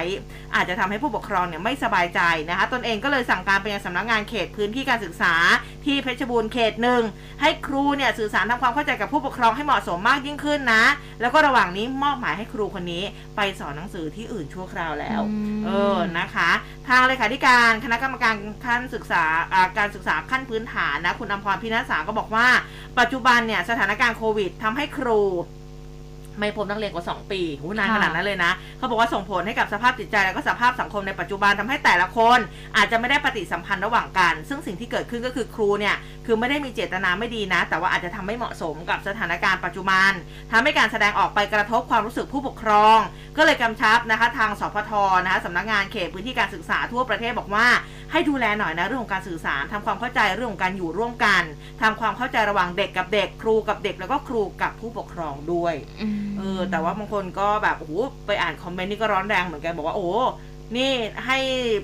B: อาจจะทำให้ผู้ปกครองเนี่ยไม่สบายใจนะคะตนเองก็เลยสั่งการไปยังสำนักงานเขตพื้นที่การศึกษาที่เพชรบูรณ์เขตหนึ่งให้ครูเนี่ยสื่อสารทำความเข้าใจกับผู้ปกครองให้เหมาะสมมากยิ่งขึ้นนะ แล้วก็ระหว่างนี้มอบหมายให้ครูคนนี้ไปสอนหนังสือที่อื่นชั่วคราวแล้ว
C: อืม
B: เออนะคะ ทางเลขาธิการคณะกรรมการขั้นศึกษาอ่าการศึกษาขั้นพื้นฐานนะคุณอมพรพินัสสาก็บอกว่า ปัจจุบันเนี่ยสถานการณ์โควิดทำให้ครู ไม่พบนักเรียนกว่า 2 ปีหูนาน
C: ค่ะ
B: ขนาดนั้นเลยนะ เขาบอกว่าส่งผลให้กับสภาพจิตใจและก็สภาพสังคมในปัจจุบันทำให้แต่ละคน อาจจะไม่ได้ปฏิสัมพันธ์ระหว่างกัน ซึ่งสิ่งที่เกิดขึ้นก็คือครูเนี่ยคือไม่ได้มีเจตนาไม่ดีนะ แต่ว่าอาจจะทำไม่เหมาะสมกับสถานการณ์ปัจจุบันทำให้การแสดงออกไปกระทบความรู้สึกผู้ปกครอง ก็เลยกำชับนะคะทางสพทนะคะสำนักงานเขตพื้นที่การศึกษาทั่วประเทศบอกว่าให้ดูแลหน่อยนะเรื่องของการสื่อสารทำความเข้าใจเรื่องของการอยู่ร่วมกันทำความเข้าใจระหว่างเด็กกับเด็กครูกับเด็กแล้วก็ครูกับผู้ปกครองด้วย
C: อืม
B: เออแต่ว่าบางคนก็แบบโอ้โหไปอ่านคอมเมนต์นี่ก็ร้อนแรงเหมือนกันบอกว่าโอ้โหนี่ให้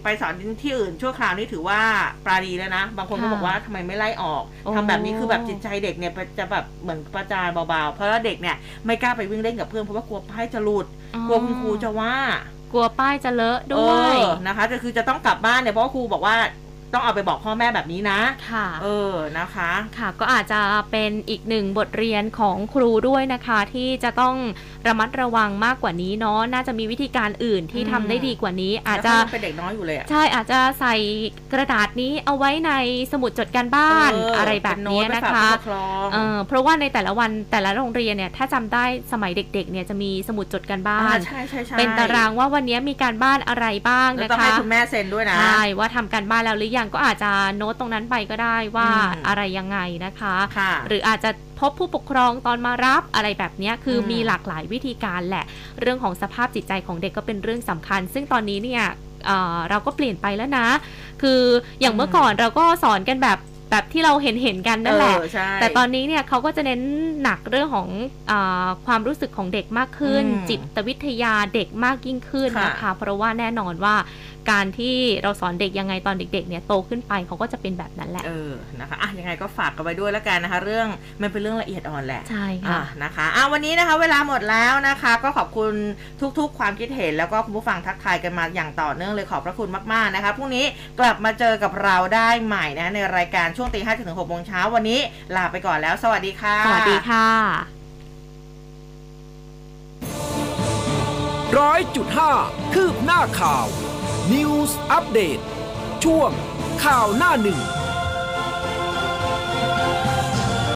B: ไปสอนที่อื่นชั่วคราวนี่ถือว่าปราดีแล้วนะ บางคนก็
C: ค่ะ
B: บอกว่าทำไมไม่ไล่ออก
C: โอ้
B: ทำแบบนี้คือแบบจิตใจเด็กเนี่ยจะแบบเหมือนประจานเบาๆ เพราะว่าเด็กเนี่ยไม่กล้าไปวิ่งเล่นกับเพื่อนเพราะว่ากลัวป้ายจะหลุด กลัวคุณครูจะว่า
C: กลัวป้ายจะเลอะด้วย
B: เออนะคะจะคือจะต้องกลับบ้านเนี่ยเพราะว่าครูบอกว่า ต้องเอาไปบอกพ่อแม่แบบนี้นะ
C: ค่ะ
B: เออ นะคะ
C: ค่ะ ก็อาจจะเป็นอีกหนึ่งบทเรียนของครูด้วยนะคะ ที่จะต้องระมัดระวังมากกว่านี้เนาะ น่าจะมีวิธีการอื่นที่
B: อืม
C: ทำได้ดีกว่านี้ อาจจะ
B: แล้วเขายังเป็นเด็กน้อยอยู่เลยอะ
C: ใช่ อาจจะใส่กระดาษนี้เอาไว้ในสมุดจดการบ้าน
B: เอะ
C: ไรแบบนี้
B: เป็
C: นะ
B: โต
C: คะ
B: ไปฝากผู้ปกครอง
C: เออเพราะว่าในแต่ละวันแต่ละโรงเรียนเนี่ย ถ้าจำได้สมัยเด็ก ๆ เนี่ยจะมีสมุดจดการบ้าน
B: อ่าใช่ใช่ใช่
C: เป็นตารางว่าวันนี้มีการบ้านอะไรบ้าง
B: แล้ว
C: นะ
B: ต้อง
C: คะ
B: ให้คุณแม่เซ็นด้วยนะ
C: ใช่ ว่าทำการบ้านแล้วหรือยังก็อาจจะโน้ตตรงนั้นไปก็ได้ว่า
B: อืม
C: อะไรยังไงนะคะ
B: ค่ะ
C: หรืออาจจะพบผู้ปกครองตอนมารับอะไรแบบเนี้ยคืออ
B: ม
C: มีหลากหลายวิธีการแหละ เรื่องของสภาพจิตใจของเด็กก็เป็นเรื่องสำคัญ ซึ่งตอนนี้เนี่ยเอ่อเราก็เปลี่ยนไปแล้วนะ คืออย่างเมื่อก่อนเราก็สอนกันแบบแแบบที่เราเห็นเห็นๆกันนั่นแหละ
B: เออใช่
C: แต่ตอนนี้เนี่ยเขาก็จะเน้นหนักเรื่องของอาความรู้สึกของเด็กมากขึ้น
B: อืม
C: จิตวิทยาเด็กมากยิ่งขึ้น
B: ค่ะ
C: นะคะ เพราะว่าแน่นอนว่า การที่เราสอนเด็กยังไงตอนเด็กๆเนี่ยโตขึ้นไปเขาก็จะเป็นแบบนั้นแหละ
B: เออนะคะอะยังไงก็ฝากกันไว้ด้วยแล้วกันนะคะ เรื่องมันเป็นเรื่องละเอียดอ่อนแหละ
C: ใช่
B: อะ
C: ค่ะ
B: นะคะอะวันนี้นะคะเวลาหมดแล้วนะคะ ก็ขอบคุณทุกๆ ความคิดเห็นแล้วก็คุณผู้ฟังทักทายกันมาอย่างต่อเนื่องเลยขอบพระคุณมากๆนะคะพรุ่งนี้กลับมาเจอกับเราได้ใหม่นะในรายการช่วงตีห้าถึงหกโมงเช้าวันนี้ลาไปก่อนแล้ว สวัสดีค่ะ
C: สวัสดีค่ะ
J: ร้อยจุดห้าคืบหน้าข่าว News Update ช่วงข่าวหน้าหนึ่ง